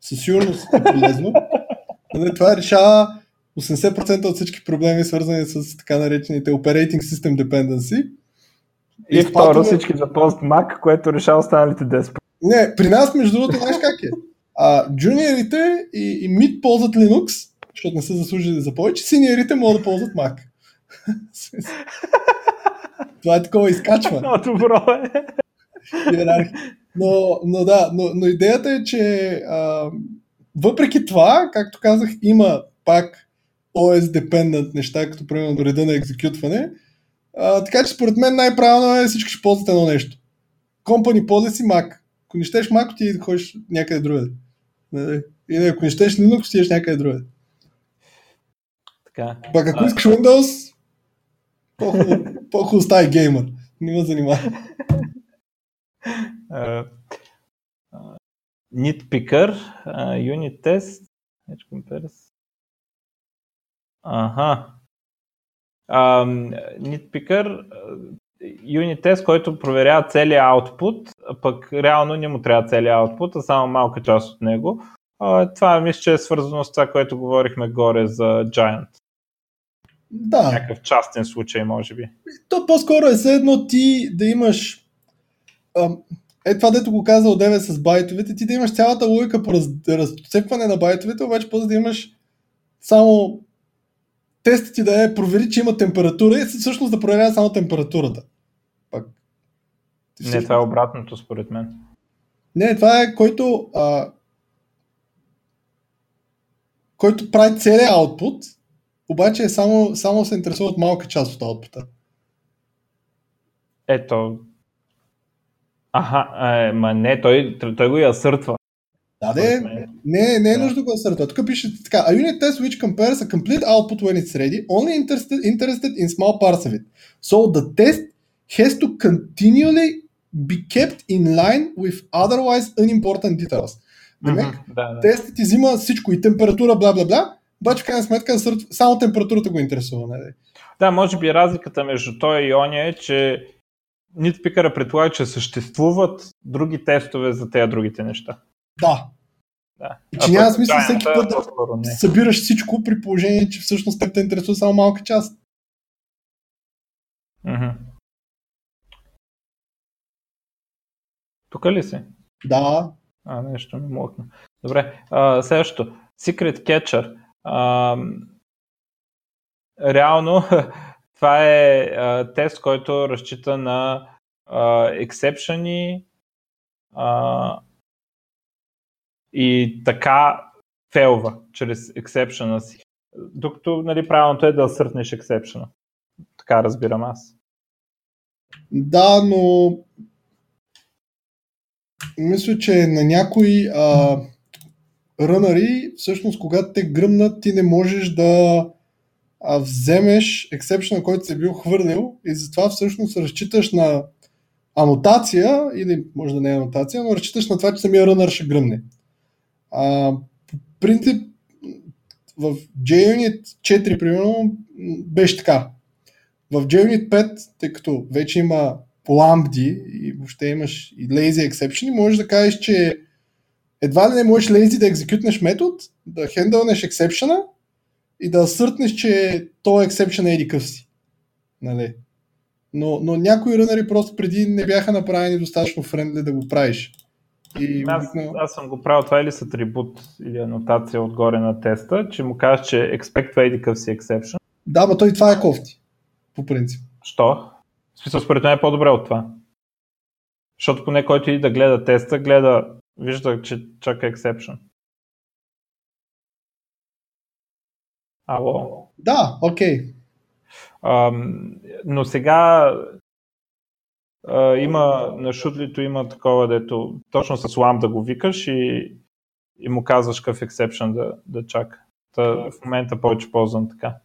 Speaker 2: Със сигурност е полезно. Нали, това решава 80% от всички проблеми, свързани с така наречените Operating System Dependency.
Speaker 1: И, и второ всички за пост Mac, което решава останалите 10%.
Speaker 2: Не, при нас между другото знаеш как е. А, джуниорите и, и мид ползват Linux, защото не са заслужили за повече, синьорите могат да ползват Mac. Това е такова изкачване.
Speaker 1: Много добро е.
Speaker 2: Но, но да, но, но идеята е, че а, въпреки това, както казах, има пак OS dependent неща, като примерно реда на екзекютване. А, така че според мен най-правилно е всички ще ползват едно нещо. Company policy Mac. Ако не щеш Mac, ти ходиш някъде другаде. И ако не щеш Linux, ти някъде другаде.
Speaker 1: Така.
Speaker 2: Пак ако искаш Windows, по-хубаво, става геймър. Не ме занимава.
Speaker 1: Nitpicker, uh, unit test, edge compares. Ага. Uh, Nitpicker, unit test, който проверява целият output, пък реално не му трябва целият output, а само малка част от него. Това мисля, че е свързано с това, което говорихме горе за Giant.
Speaker 2: Да.
Speaker 1: Някакъв частен случай, може би.
Speaker 2: То по-скоро е все едно ти да имаш е това, дето го каза от с байтовете, ти да имаш цялата логика по раз, разцепване на байтовете, обаче после да имаш само тестът ти да е провери, че има температура и всъщност да проверява само температурата. Пак.
Speaker 1: Не, това е обратното според мен.
Speaker 2: Не, това е който, а, който прави целият аутпут, обаче само, само се интересува от малка част от аутпута.
Speaker 1: Ето. Аха, е, ма не, той, той го я съртва.
Speaker 2: Да, де, не, не е нужно да го асърта. Тук пише така, a unit test which compares a complete output when it's ready, only interested, interested in small parts of it. So the test has to continually be kept in line with otherwise unimportant details. Демек, mm-hmm, да, да. тестът ти взима всичко и температура, бла бла бла, обаче в крайна сметка само температурата го интересува. Не? Нали?
Speaker 1: Да, може би разликата между той и оня е, че Нитпикъра предполага, че съществуват други тестове за тези другите неща.
Speaker 2: Да. да. И че няма смисъл всеки път да събираш всичко при положение, че всъщност те те интересува само малка част.
Speaker 1: Mm-hmm. Тук ли си?
Speaker 2: Да.
Speaker 1: А, нещо ми млъкна. Добре, а, следващото. Secret Catcher. А, реално това е а, тест, който разчита на ексепшени и така фейлва чрез ексепшена си. Докато нали, правилното е да съртнеш ексепшена. Така разбирам аз.
Speaker 2: Да, но мисля, че на някои а, рънари, всъщност когато те гръмнат, ти не можеш да а, вземеш ексепшена, който си е бил хвърлил и затова всъщност разчиташ на анотация, или може да не е анотация, но разчиташ на това, че самия рънър ще гръмне. А, по принцип, в JUnit 4, примерно, беше така. В JUnit 5, тъй като вече има ламбди и въобще имаш и lazy exception, можеш да кажеш, че едва ли не можеш lazy да екзекютнеш метод, да хендълнеш ексепшена и да съртнеш, че то ексепшен е еди къв си. Нали? Но, но някои рънари просто преди не бяха направени достатъчно френдли да го правиш.
Speaker 1: И аз, аз съм го правил, това или с атрибут или анотация отгоре на теста, че му кажеш, че expect еди къв си exception.
Speaker 2: Да, но той това е кофти. По принцип.
Speaker 1: Що? В смисъл, според мен е по-добре от това. Защото поне който и да гледа теста, гледа, вижда, че чака exception. Ало?
Speaker 2: Да, окей.
Speaker 1: Okay. но сега а, има, на шутлито има такова, дето точно с лам да го викаш и, и му казваш какъв ексепшън да, да чака. Та, в момента повече ползвам така.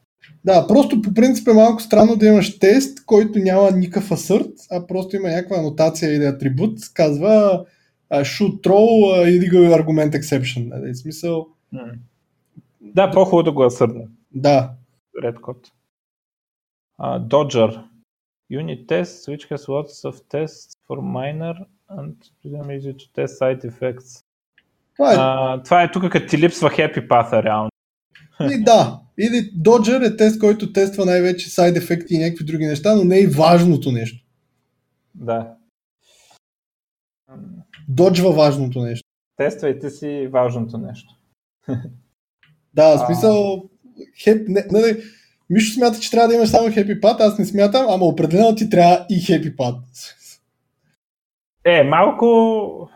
Speaker 2: Да, просто по принцип е малко странно да имаш тест, който няма никакъв асърт, а просто има някаква анотация или атрибут, казва should throw illegal argument exception. Нали? В смисъл...
Speaker 1: Да, по-хубаво да го асърне.
Speaker 2: Да.
Speaker 1: Red code. Uh, Dodger. Unit test, which has lots of tests for minor and easy to test side effects. Това е, uh, това е тук, като ти липсва happy path реално.
Speaker 2: И да, или Dodger е тест, който тества най-вече side ефекти и някакви други неща, но не и важното нещо.
Speaker 1: Да.
Speaker 2: Доджва важното нещо.
Speaker 1: Тествайте си важното нещо.
Speaker 2: да, в смисъл, хеп, не, не, Мишо смята, че трябва да имаш само хепи пат, аз не смятам, ама определено ти трябва и хепи пат.
Speaker 1: Е, малко...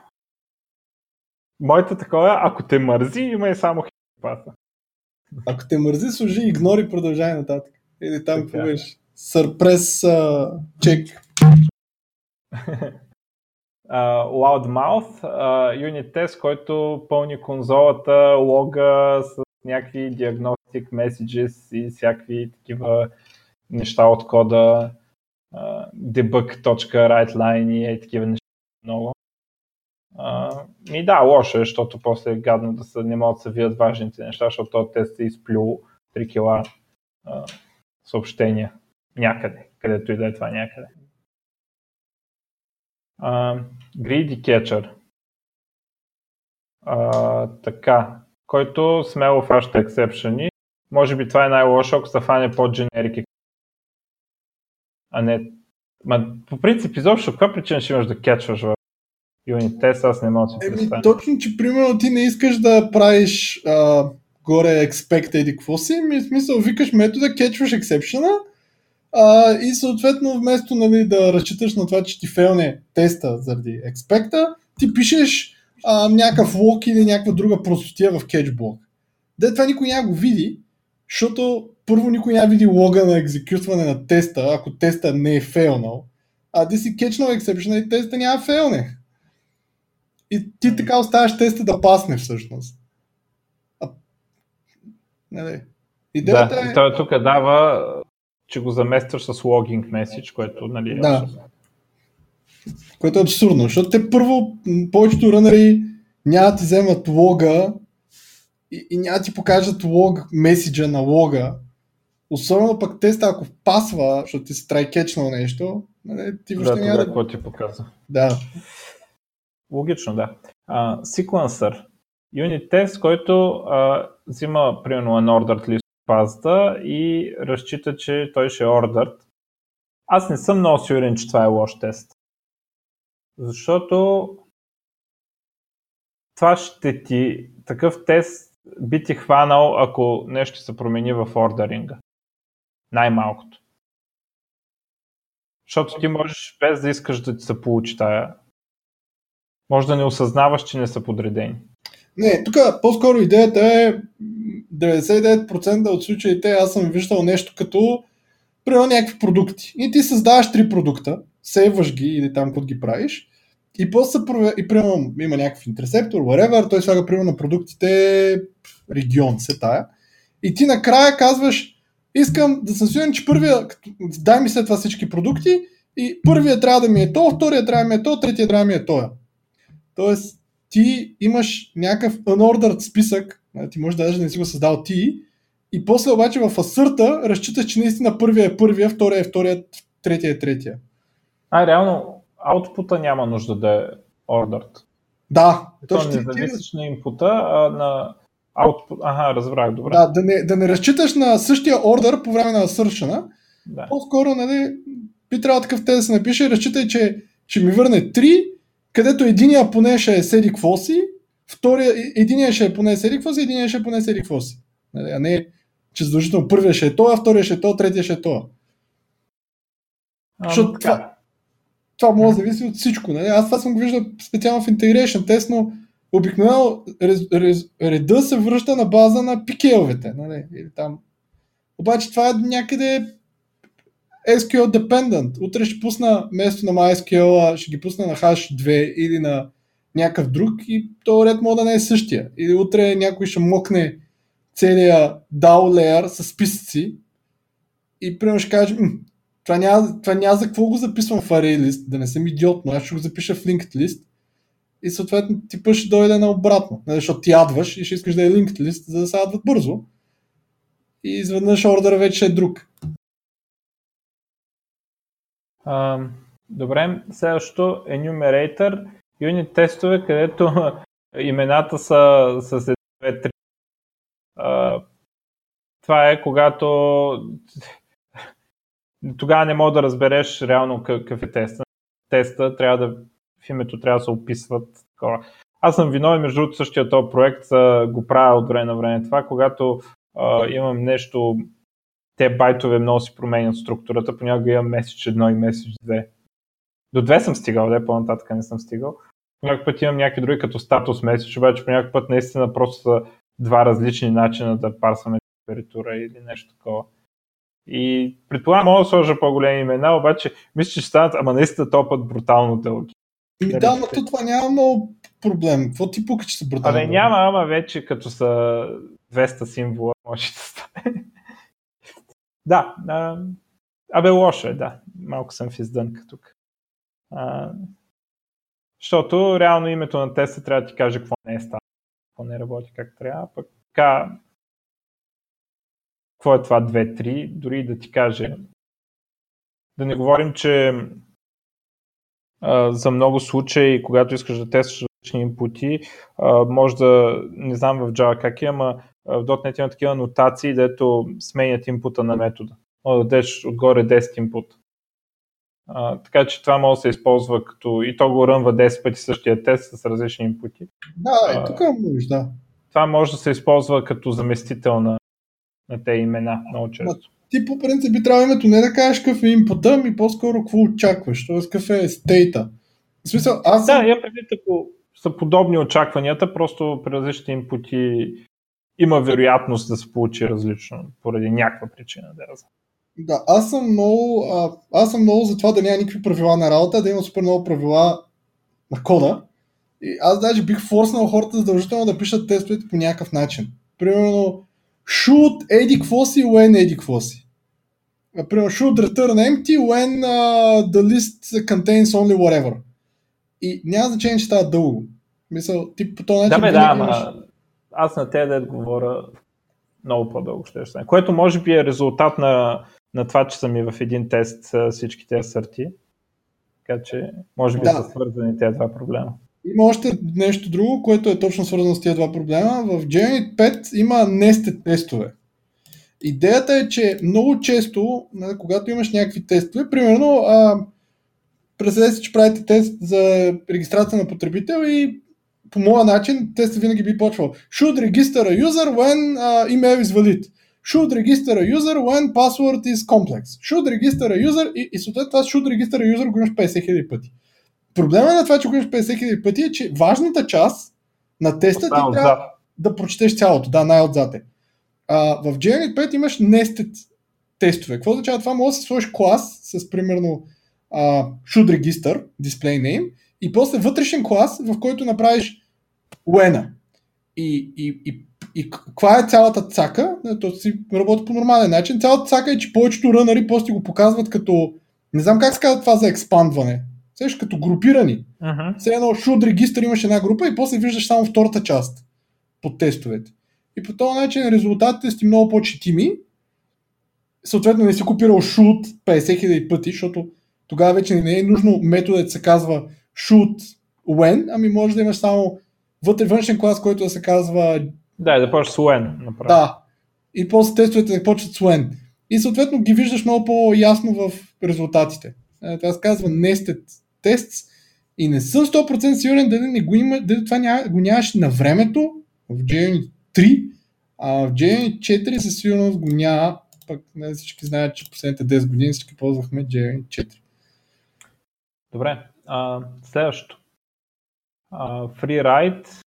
Speaker 1: Моята такова, ако те мързи, има и само хепи пата.
Speaker 2: Ако те мързи, служи игнори, продължай нататък. Или там какво беше? Сърпрес чек.
Speaker 1: Uh, Loudmouth, uh, unit test, който пълни конзолата, лога с някакви diagnostic messages и всякакви такива неща от кода, uh, debug.writeline и е, такива неща много. Uh, и да, лошо е, защото после е гадно да се, не могат да се видят важните неща, защото този тест се изплюл 3 кила съобщения някъде, където и да е това някъде. Uh, greedy Catcher. Uh, така, който смело фаща ексепшени. Може би това е най-лошо, ако се фане по-дженерики. А не... Ма, по принцип, изобщо, каква причина ще имаш да кетчваш в юнит тест, аз не мога да
Speaker 2: си представя. Еми, точно, че примерно ти не искаш да правиш а, горе expect еди какво си, ми в смисъл викаш метода, кетчваш exception а, и съответно вместо нали, да разчиташ на това, че ти фейлне теста заради експекта, ти пишеш а, някакъв лок или някаква друга простотия в кетчблок. Де това никой няма го види, защото първо никой няма види лога на екзекютване на теста, ако теста не е фейлнал, а ти си кетчнал exception и теста няма фейлне. И ти така оставяш теста да пасне всъщност. А, нали?
Speaker 1: Идеята да, е... той тук дава, че го заместваш с логинг меседж, което нали, е
Speaker 2: да. Което е абсурдно, защото те първо, повечето рънери няма ти вземат лога и, и няма ти покажат лог меседжа на лога. Особено пък теста, ако пасва, защото ти си трайкетчнал нещо, нали, ти
Speaker 1: въобще да, няма да... какво ти показва.
Speaker 2: Да.
Speaker 1: Логично, да. Sequencer. Unit тест, който uh, взима примерно an ordered list от базата и разчита, че той ще е ordered. Аз не съм много сигурен, че това е лош тест. Защото това ще ти, такъв тест би ти хванал, ако нещо се промени в ордеринга. Най-малкото. Защото ти можеш без да искаш да ти се получи тая. Може да не осъзнаваш, че не са подредени.
Speaker 2: Не, тук по-скоро идеята е 99% от случаите аз съм виждал нещо като примерно някакви продукти. И ти създаваш три продукта, сейваш ги или там каквото ги правиш и после се провер... и примерно има някакъв интерсептор, whatever, той слага примерно на продуктите регион, се тая. И ти накрая казваш, искам да съм сигурен, че първия, дай ми след това всички продукти и първия трябва да ми е то, втория трябва да ми е то, третия трябва да ми е то. Тоест, ти имаш някакъв unordered списък, ти може даже да не си го създал ти, и после обаче в асърта разчиташ, че наистина първия е първия, втория е втория, третия е третия.
Speaker 1: А, реално, аутпута няма нужда да е ordered.
Speaker 2: Да.
Speaker 1: То не зависиш на инпута, а на output. Ага, разбрах, добре.
Speaker 2: Да, да не, да не разчиташ на същия ордер по време на assertion да. по-скоро, нали, би трябвало такъв те да се напише, разчитай, че ще ми върне 3, където единия поне ще е седи какво си, втория, единия ще е поне седи какво си, единия ще е поне седи какво си. Нали, а не, че задължително първия ще е това, втория ще е това, третия ще е това. Защото това, това може да зависи от всичко. Нали? Аз това съм го виждал специално в Integration тест, но обикновено реда се връща на база на пикеловете. Нали? Или там. Обаче това е някъде SQL dependent. Утре ще пусна вместо на MySQL, ще ги пусна на hash 2 или на някакъв друг и то ред може да не е същия. Или утре някой ще мокне целия DAO layer с списъци и примерно ще каже, това няма, това няма за какво го записвам в array да не съм идиот, но аз ще го запиша в linked list и съответно типа ще дойде на обратно, нали, защото ти адваш и ще искаш да е linked list, за да се адват бързо и изведнъж ордера вече е друг.
Speaker 1: Добре, следващото enumerator, юнит тестове, където имената са с 2-3. Това е когато тогава не мога да разбереш реално какъв е теста. Теста трябва да в името трябва да се описват такова. Аз съм виновен, между другото, същия този проект го правя от време на време това, когато а, имам нещо, те байтове много си променят структурата, понякога имам месец едно и месец две. До две съм стигал, де по-нататък не съм стигал. Понякога път имам някакви други като статус месец, обаче по някакъв път наистина просто са два различни начина да парсваме температура или нещо такова. И предполагам, мога да сложа по-големи имена, обаче мисля, че ще станат, ама наистина този път брутално дълги.
Speaker 2: Ами да, но то това няма много проблем. Какво ти пука, че са брутално?
Speaker 1: Абе няма, ама вече като са 200 символа, може да стане. Да, а, абе лошо е, да. Малко съм в издънка тук. А, защото реално името на теста трябва да ти каже какво не е станало, какво не работи как трябва, пък така какво е това 2-3, дори да ти каже. Да не говорим, че а, за много случаи, когато искаш да тестваш инпути, може да, не знам в Java как е, ама в .NET има такива нотации, дето сменят инпута на метода. Може да дадеш отгоре 10 инпут. А, така че това може да се използва като и то го рънва 10 пъти същия тест с различни инпути.
Speaker 2: Да, и тук може, да.
Speaker 1: това може да се използва като заместител на, на те имена много често.
Speaker 2: Ти по принцип би трябвало името не да кажеш какъв е импута, ми по-скоро какво очакваш, т.е. какъв е стейта. В смисъл, аз
Speaker 1: съм... Да, я преди ако са подобни очакванията, просто при различните импути има вероятност да се получи различно, поради някаква причина. Да,
Speaker 2: да аз съм много, аз съм много за това да няма никакви правила на работа, да има супер много правила на кода. И аз даже бих форснал хората задължително да пишат тестовете по някакъв начин. Примерно, should еди какво си, when еди какво си. Примерно, should return empty when uh, the list contains only whatever. И няма значение, че става дълго. Мисъл, ти по този начин...
Speaker 1: Да, бе, да, имаш... ама аз на те да говоря много по-дълго ще стане. Което може би е резултат на, на това, че са ми в един тест всички тези сърти. Така че, може би да. са свързани тези два проблема.
Speaker 2: Има още нещо друго, което е точно свързано с тези два проблема. В Genit 5 има nested тестове. Идеята е, че много често, нали, когато имаш някакви тестове, примерно, а, представете си, че правите тест за регистрация на потребител и по моя начин тестът винаги би почвал. Should register a user when uh, email is valid. Should register a user when password is complex. Should register a user и, и съответно това should register a user го имаш 50 000 пъти. Проблема на това, че го имаш 50 000 пъти е, че важната част на теста ти трябва да прочетеш цялото. Да, най-отзад е. А, в JUnit 5 имаш nested тестове. Какво означава това? Може да си сложиш клас с примерно uh, should register, display name, и после вътрешен клас, в който направиш when. И, и, и, и каква е цялата цака? То си работи по нормален начин. Цялата цака е, че повечето рънари после го показват като не знам как се казва това за експандване. Сеш, като групирани. Uh-huh. Все едно should регистър имаш една група и после виждаш само втората част под тестовете. И по този начин резултатите сте много по-четими. Съответно не си копирал should 50 000 пъти, защото тогава вече не е нужно методът се казва should when, ами може да имаш само вътре външен клас, който да се казва...
Speaker 1: Да, да почваш с when.
Speaker 2: Направо. Да. И после тестовете да почват с when. И съответно ги виждаш много по-ясно в резултатите. Е, това се казва nested tests и не съм 100% сигурен дали, не го, има, дали това ня, го нямаше на времето в JUnit 3, а в JUnit 4 със сигурност го няма, пък не всички знаят, че последните 10 години всички ползвахме JUnit 4.
Speaker 1: Добре, а, следващото. А, Freeride.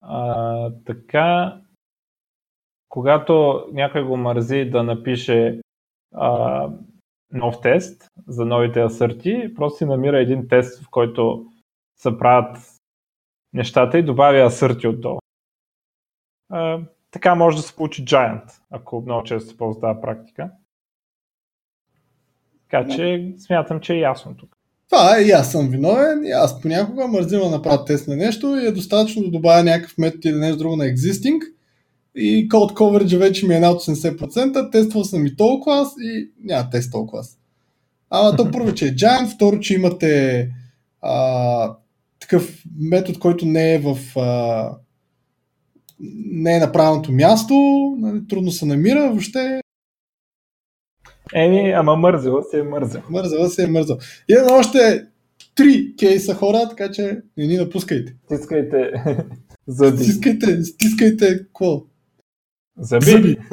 Speaker 1: А, така, когато някой го мързи да напише а, нов тест за новите асърти, просто си намира един тест, в който се правят нещата и добавя асърти отдолу. А, така може да се получи Giant, ако много често се ползва тази практика. Така че смятам, че е ясно тук.
Speaker 2: Това е и аз съм виновен, и аз понякога мързим да направя тест на нещо и е достатъчно да добавя някакъв метод или нещо друго на existing и code coverage вече ми е над 80%, тествал съм и толкова клас и няма тест толкова клас. Ама то първо, че е giant, второ, че имате а, такъв метод, който не е в а, не е на правилното място, нали, трудно се намира, въобще
Speaker 1: Еми, ама мързела се е мързел.
Speaker 2: Мързела се е мързел. Имаме още три кейса хора, така че не ни напускайте.
Speaker 1: Стискайте
Speaker 2: зъби. Стискайте, стискайте какво?
Speaker 1: Зъби. Зъби.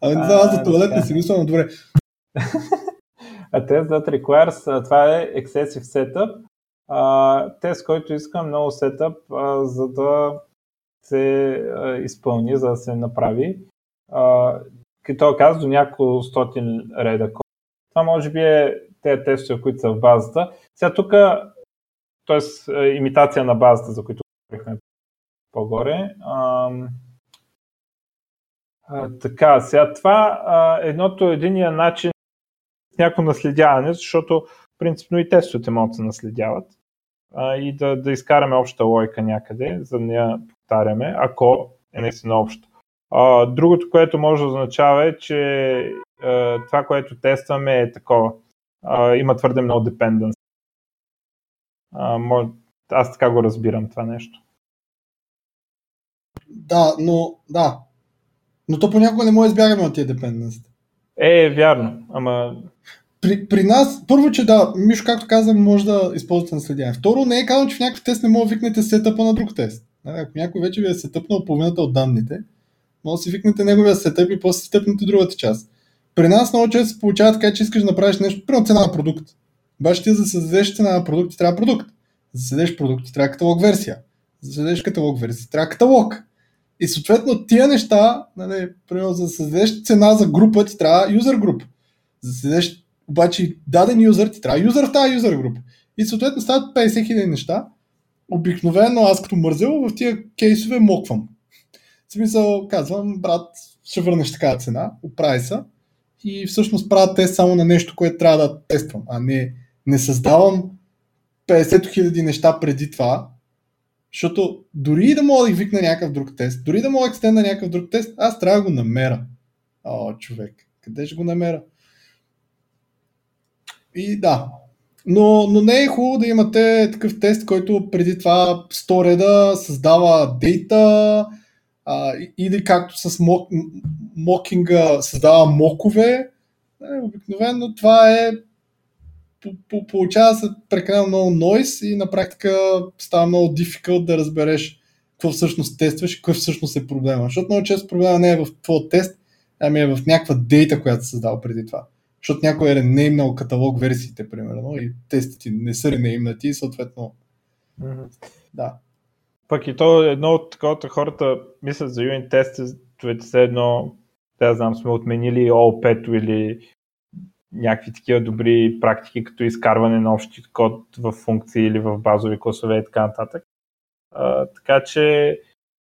Speaker 2: Ами не знам, за туалет не си мисля, но добре.
Speaker 1: А тест that requires, това е excessive setup. А, тест, който искам много setup, а, за да се а, изпълни, за да се направи. А, като казва до няколко стотин реда. Това може би е тези тестове, които са в базата. Сега тук, т.е. имитация на базата, за които говорихме по-горе. А, а, така, сега това а, едното единия начин с някакво наследяване, защото принципно и тестовете могат да се наследяват а, и да, да изкараме обща лойка някъде, за да не я повтаряме, ако е наистина общо. А, другото, което може да означава е, че а, това, което тестваме е такова. А, има твърде много депенденс. аз така го разбирам това нещо.
Speaker 2: Да, но да. Но то понякога не може да избягаме от тия депенденс.
Speaker 1: Е, вярно, ама...
Speaker 2: При, при нас, първо, че да, Мишо, както казвам, може да използвате наследяване. Второ, не е казано, че в някакъв тест не може да викнете сетъпа на друг тест. Ако някой вече ви е сетъпнал половината от данните, може да си викнете неговия сетъп и после си тъпнете другата част. При нас много често се получава така, че искаш да направиш нещо, примерно цена на продукт. Обаче ти за да създадеш цена на продукт, ти трябва продукт. За да създадеш продукт, ти трябва каталог версия. За да създадеш каталог версия, трябва каталог. И съответно тия неща, нали, примерно за да създадеш цена за група, ти трябва юзер груп. За да създадеш обаче даден юзер, ти трябва юзер в тази юзер група. И съответно стават 50 хиляди неща. Обикновено аз като мързел в тия кейсове моквам. В смисъл казвам, брат, ще върнеш такава цена, оправи се и всъщност правя тест само на нещо, което трябва да тествам, а не, не създавам 50 хиляди неща преди това, защото дори и да мога да их викна някакъв друг тест, дори да мога да екстенда някакъв друг тест, аз трябва да го намеря. О, човек, къде ще го намеря? И да, но, но не е хубаво да имате такъв тест, който преди това 100 реда създава дейта а, или както с мок, мокинга създава мокове. Е, обикновено това е получава се прекалено много нойс и на практика става много difficult да разбереш какво всъщност тестваш и какво всъщност е проблема. Защото много често проблема не е в твоя тест, ами е в някаква дейта, която се създава преди това. Защото някой е ренеймнал каталог версиите, примерно, и тестите не са ренеймнати и съответно. Mm-hmm. Да.
Speaker 1: Пък и то едно от таковата хората мислят за юнит тестовете все едно, да знам, сме отменили OL5 или някакви такива добри практики, като изкарване на общи код в функции или в базови класове и така нататък. А, така че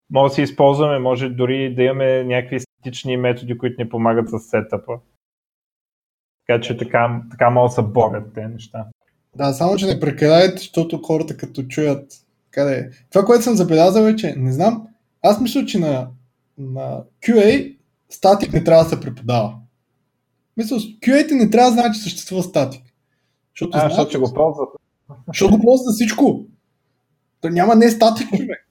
Speaker 1: може да си използваме, може дори да имаме някакви статични методи, които ни помагат с сетъпа. Така че така, така могат да се борят тези неща.
Speaker 2: Да, само че не прекалявайте, защото хората като чуят е. Това, което съм забелязал е, че не знам, аз мисля, че на, на QA статик не трябва да се преподава. Мисля, QA не трябва да знае, че съществува статик.
Speaker 1: Защото, а, защото го ползват.
Speaker 2: Защото го ползват за всичко. То няма не статик, човек.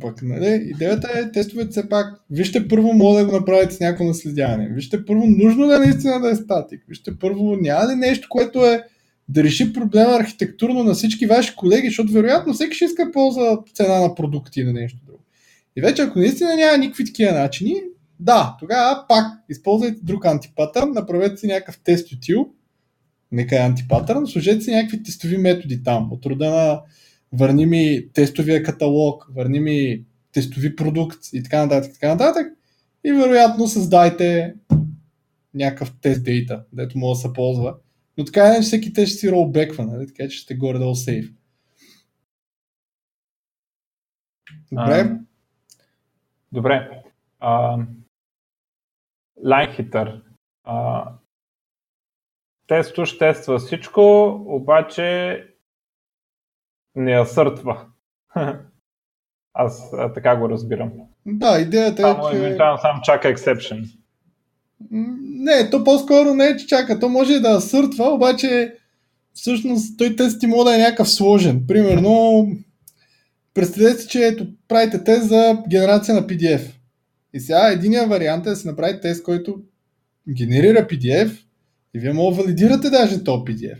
Speaker 2: Пък, нали, идеята е тестовете все пак, вижте първо мога да го направите с някакво наследяване. Вижте първо нужно да е наистина да е статик. Вижте първо няма ли нещо, което е да реши проблема архитектурно на всички ваши колеги, защото вероятно всеки ще иска полза цена на продукти или на нещо друго. И вече ако наистина няма никакви такива начини, да, тогава пак използвайте друг антипатърн, направете си някакъв тест утил, нека е антипатърн, сложете си някакви тестови методи там, от рода на върни ми тестовия каталог, върни ми тестови продукт и така нататък, така нататък. И вероятно създайте някакъв тест дейта, дето може да се ползва. Но така е, всеки тест ще си ролбеква, нали? така че ще горе-долу сейф. Добре. А,
Speaker 1: добре. А, Linehiter. А, тестош тества всичко, обаче не асъртва. Аз а, така го разбирам.
Speaker 2: Да, идеята е,
Speaker 1: само, че... Евентуално само чака ексепшен.
Speaker 2: Не, то по-скоро не е, че чака. То може да асъртва, обаче всъщност той тест ти може да е някакъв сложен. Примерно, представете си, че ето, правите тест за генерация на PDF. И сега единия вариант е да се направи тест, който генерира PDF и вие може да валидирате даже този PDF.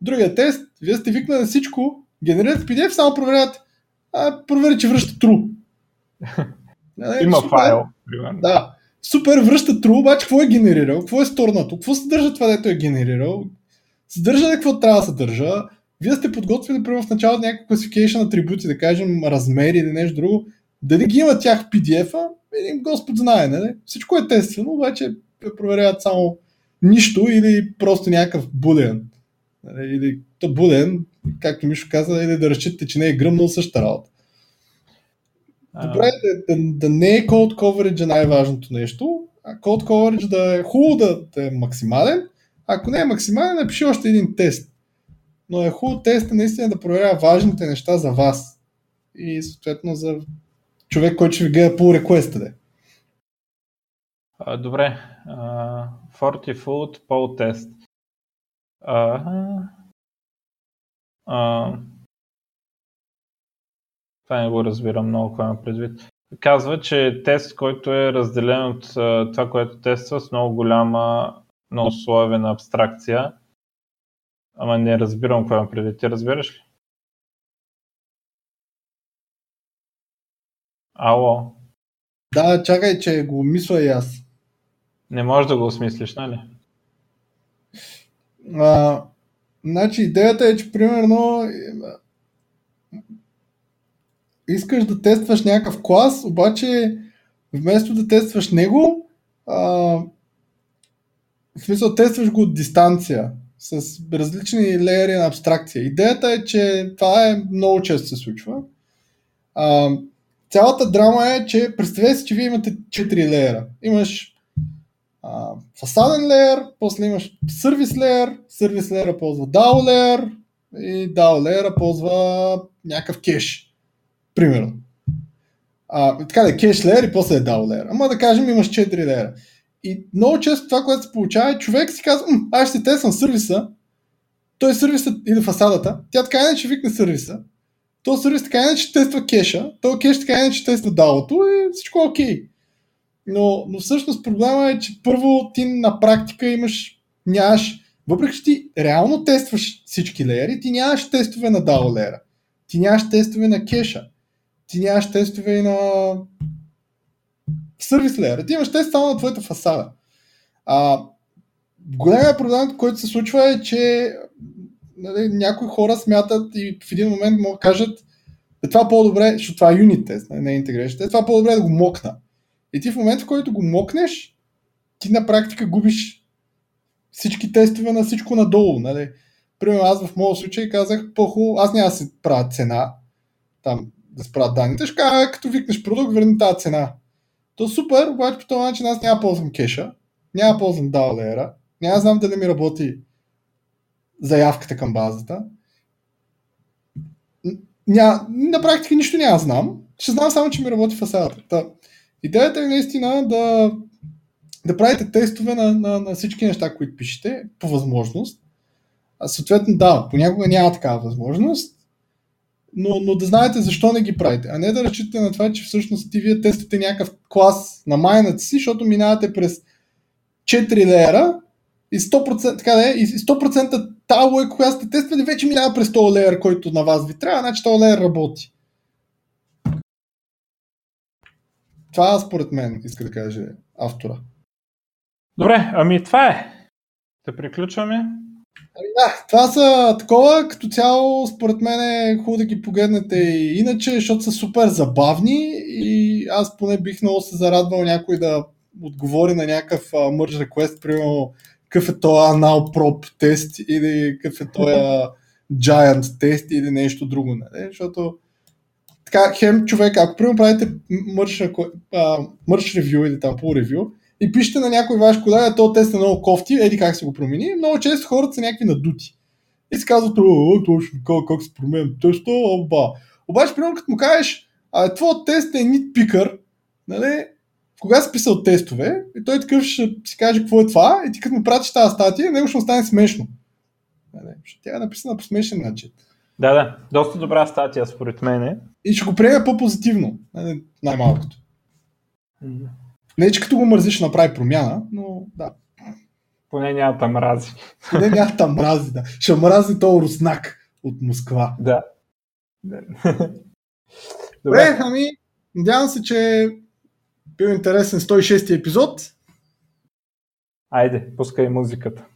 Speaker 2: Другия тест, вие сте викнали на всичко, генерирате PDF, само проверявате, а, провери, че връща true.
Speaker 1: Има файл. Примерно.
Speaker 2: Да. Супер, връща true, обаче какво е генерирал, какво е сторнато, какво съдържа това, дето е генерирал, съдържа ли какво трябва да съдържа, вие сте подготвили, примерно в началото някаква класификация атрибути, да кажем размери или нещо друго, дали ги има тях в PDF-а, един Господ знае, нали? Всичко е тествано, обаче проверяват само нищо или просто някакъв буден. Нали? Или то буден, както Мишо каза, или да разчитате, че не е гръмнал същата работа. Добре, да, да, да не е code coverage най-важното нещо, а code coverage да е хубаво да, е максимален. Ако не е максимален, напиши още един тест. Но е хубаво теста наистина да проверява важните неща за вас и съответно за човек, който ще ви гледа по реквеста. Да.
Speaker 1: Добре. Uh, Fortifood Poll Test. Uh, uh, това не го разбирам много, какво има предвид. Казва, че е тест, който е разделен от това, което тества с много голяма, много условена абстракция. Ама не разбирам какво има предвид. Ти разбираш ли? Ало.
Speaker 2: Да, чакай, че го мисля и аз.
Speaker 1: Не можеш да го осмислиш, нали?
Speaker 2: А, значи идеята е, че примерно искаш да тестваш някакъв клас, обаче вместо да тестваш него, а, в смисъл тестваш го от дистанция с различни леери на абстракция. Идеята е, че това е много често се случва. А, цялата драма е, че представете си, че вие имате 4 леера. Имаш а, фасаден леер, после имаш сервис леер, сервис леера ползва DAO леер и DAO леера ползва някакъв кеш. Примерно. А, така да е кеш леер и после е DAO леер. Ама да кажем имаш 4 леера. И много често това, което се получава е човек си казва, аз ще тествам сервиса, той сервисът или фасадата, тя така иначе викне сервиса, то сервис така иначе тества кеша, то кеш така иначе тества далото и всичко е окей. Но, но всъщност проблема е, че първо ти на практика имаш, нямаш, въпреки че ти реално тестваш всички леери, ти нямаш тестове на DAO леера. Ти нямаш тестове на кеша. Ти нямаш тестове и на сервис леера. Ти имаш тест само на твоята фасада. А, големият проблем, който се случва е, че нали, някои хора смятат и в един момент могат да кажат е това по-добре, защото това е юнит тест, не е интеграция тест, това по-добре да го мокна. И ти в момента, в който го мокнеш, ти на практика губиш всички тестове на всичко надолу. Нали. Примерно аз в моят случай казах, по-хубаво, аз няма да си правя цена, там да спрат данните, ще кажа, като викнеш продукт, върни тази цена. То супер, обаче по този начин аз няма ползвам кеша, няма ползвам DAO няма знам дали ми работи заявката към базата. Ня, на практика нищо няма знам. Ще знам само, че ми работи фасадата. Та, идеята е наистина да, да правите тестове на, на, на всички неща, които пишете, по възможност. А съответно, да, понякога няма такава възможност, но, но да знаете защо не ги правите, а не да разчитате на това, че всъщност ти вие тествате някакъв клас на майната си, защото минавате през 4 леера и 100%, така да е, и 100% тази лойка, която сте тествали, вече минава през този леер, който на вас ви трябва, значи този леер работи. Това според мен иска да каже автора.
Speaker 1: Добре, ами това е. Да приключваме.
Speaker 2: Ами да, това са такова, като цяло според мен е хубаво да ги погледнете и иначе, защото са супер забавни и аз поне бих много се зарадвал някой да отговори на някакъв merge request, примерно какъв е този Now Prop тест или какъв е този Giant тест или нещо друго. Не? Защото така, хем човек, ако примерно правите merge review или там pull review и пишете на някой ваш колега, този тест е много кофти, еди как се го промени, много често хората са някакви надути. И се казват, точно как, как се променя теста, оба. Обаче, примерно, като му кажеш, а твой тест е нитпикър, нали, кога си писал тестове, и той такъв ще си каже какво е това, и ти като му пратиш тази статия, него ще остане смешно. Нали, тя е написана по смешен начин.
Speaker 1: Да, да, доста добра статия според мен.
Speaker 2: И ще го приеме по-позитивно, нали, най-малкото. Не, че като го мързиш, направи промяна, но да.
Speaker 1: Поне няма да мрази.
Speaker 2: Поне няма да мрази, да. Ще мрази този руснак от Москва.
Speaker 1: Да.
Speaker 2: Добре, ами, надявам се, че бил интересен 106 епизод.
Speaker 1: Айде, пускай музиката.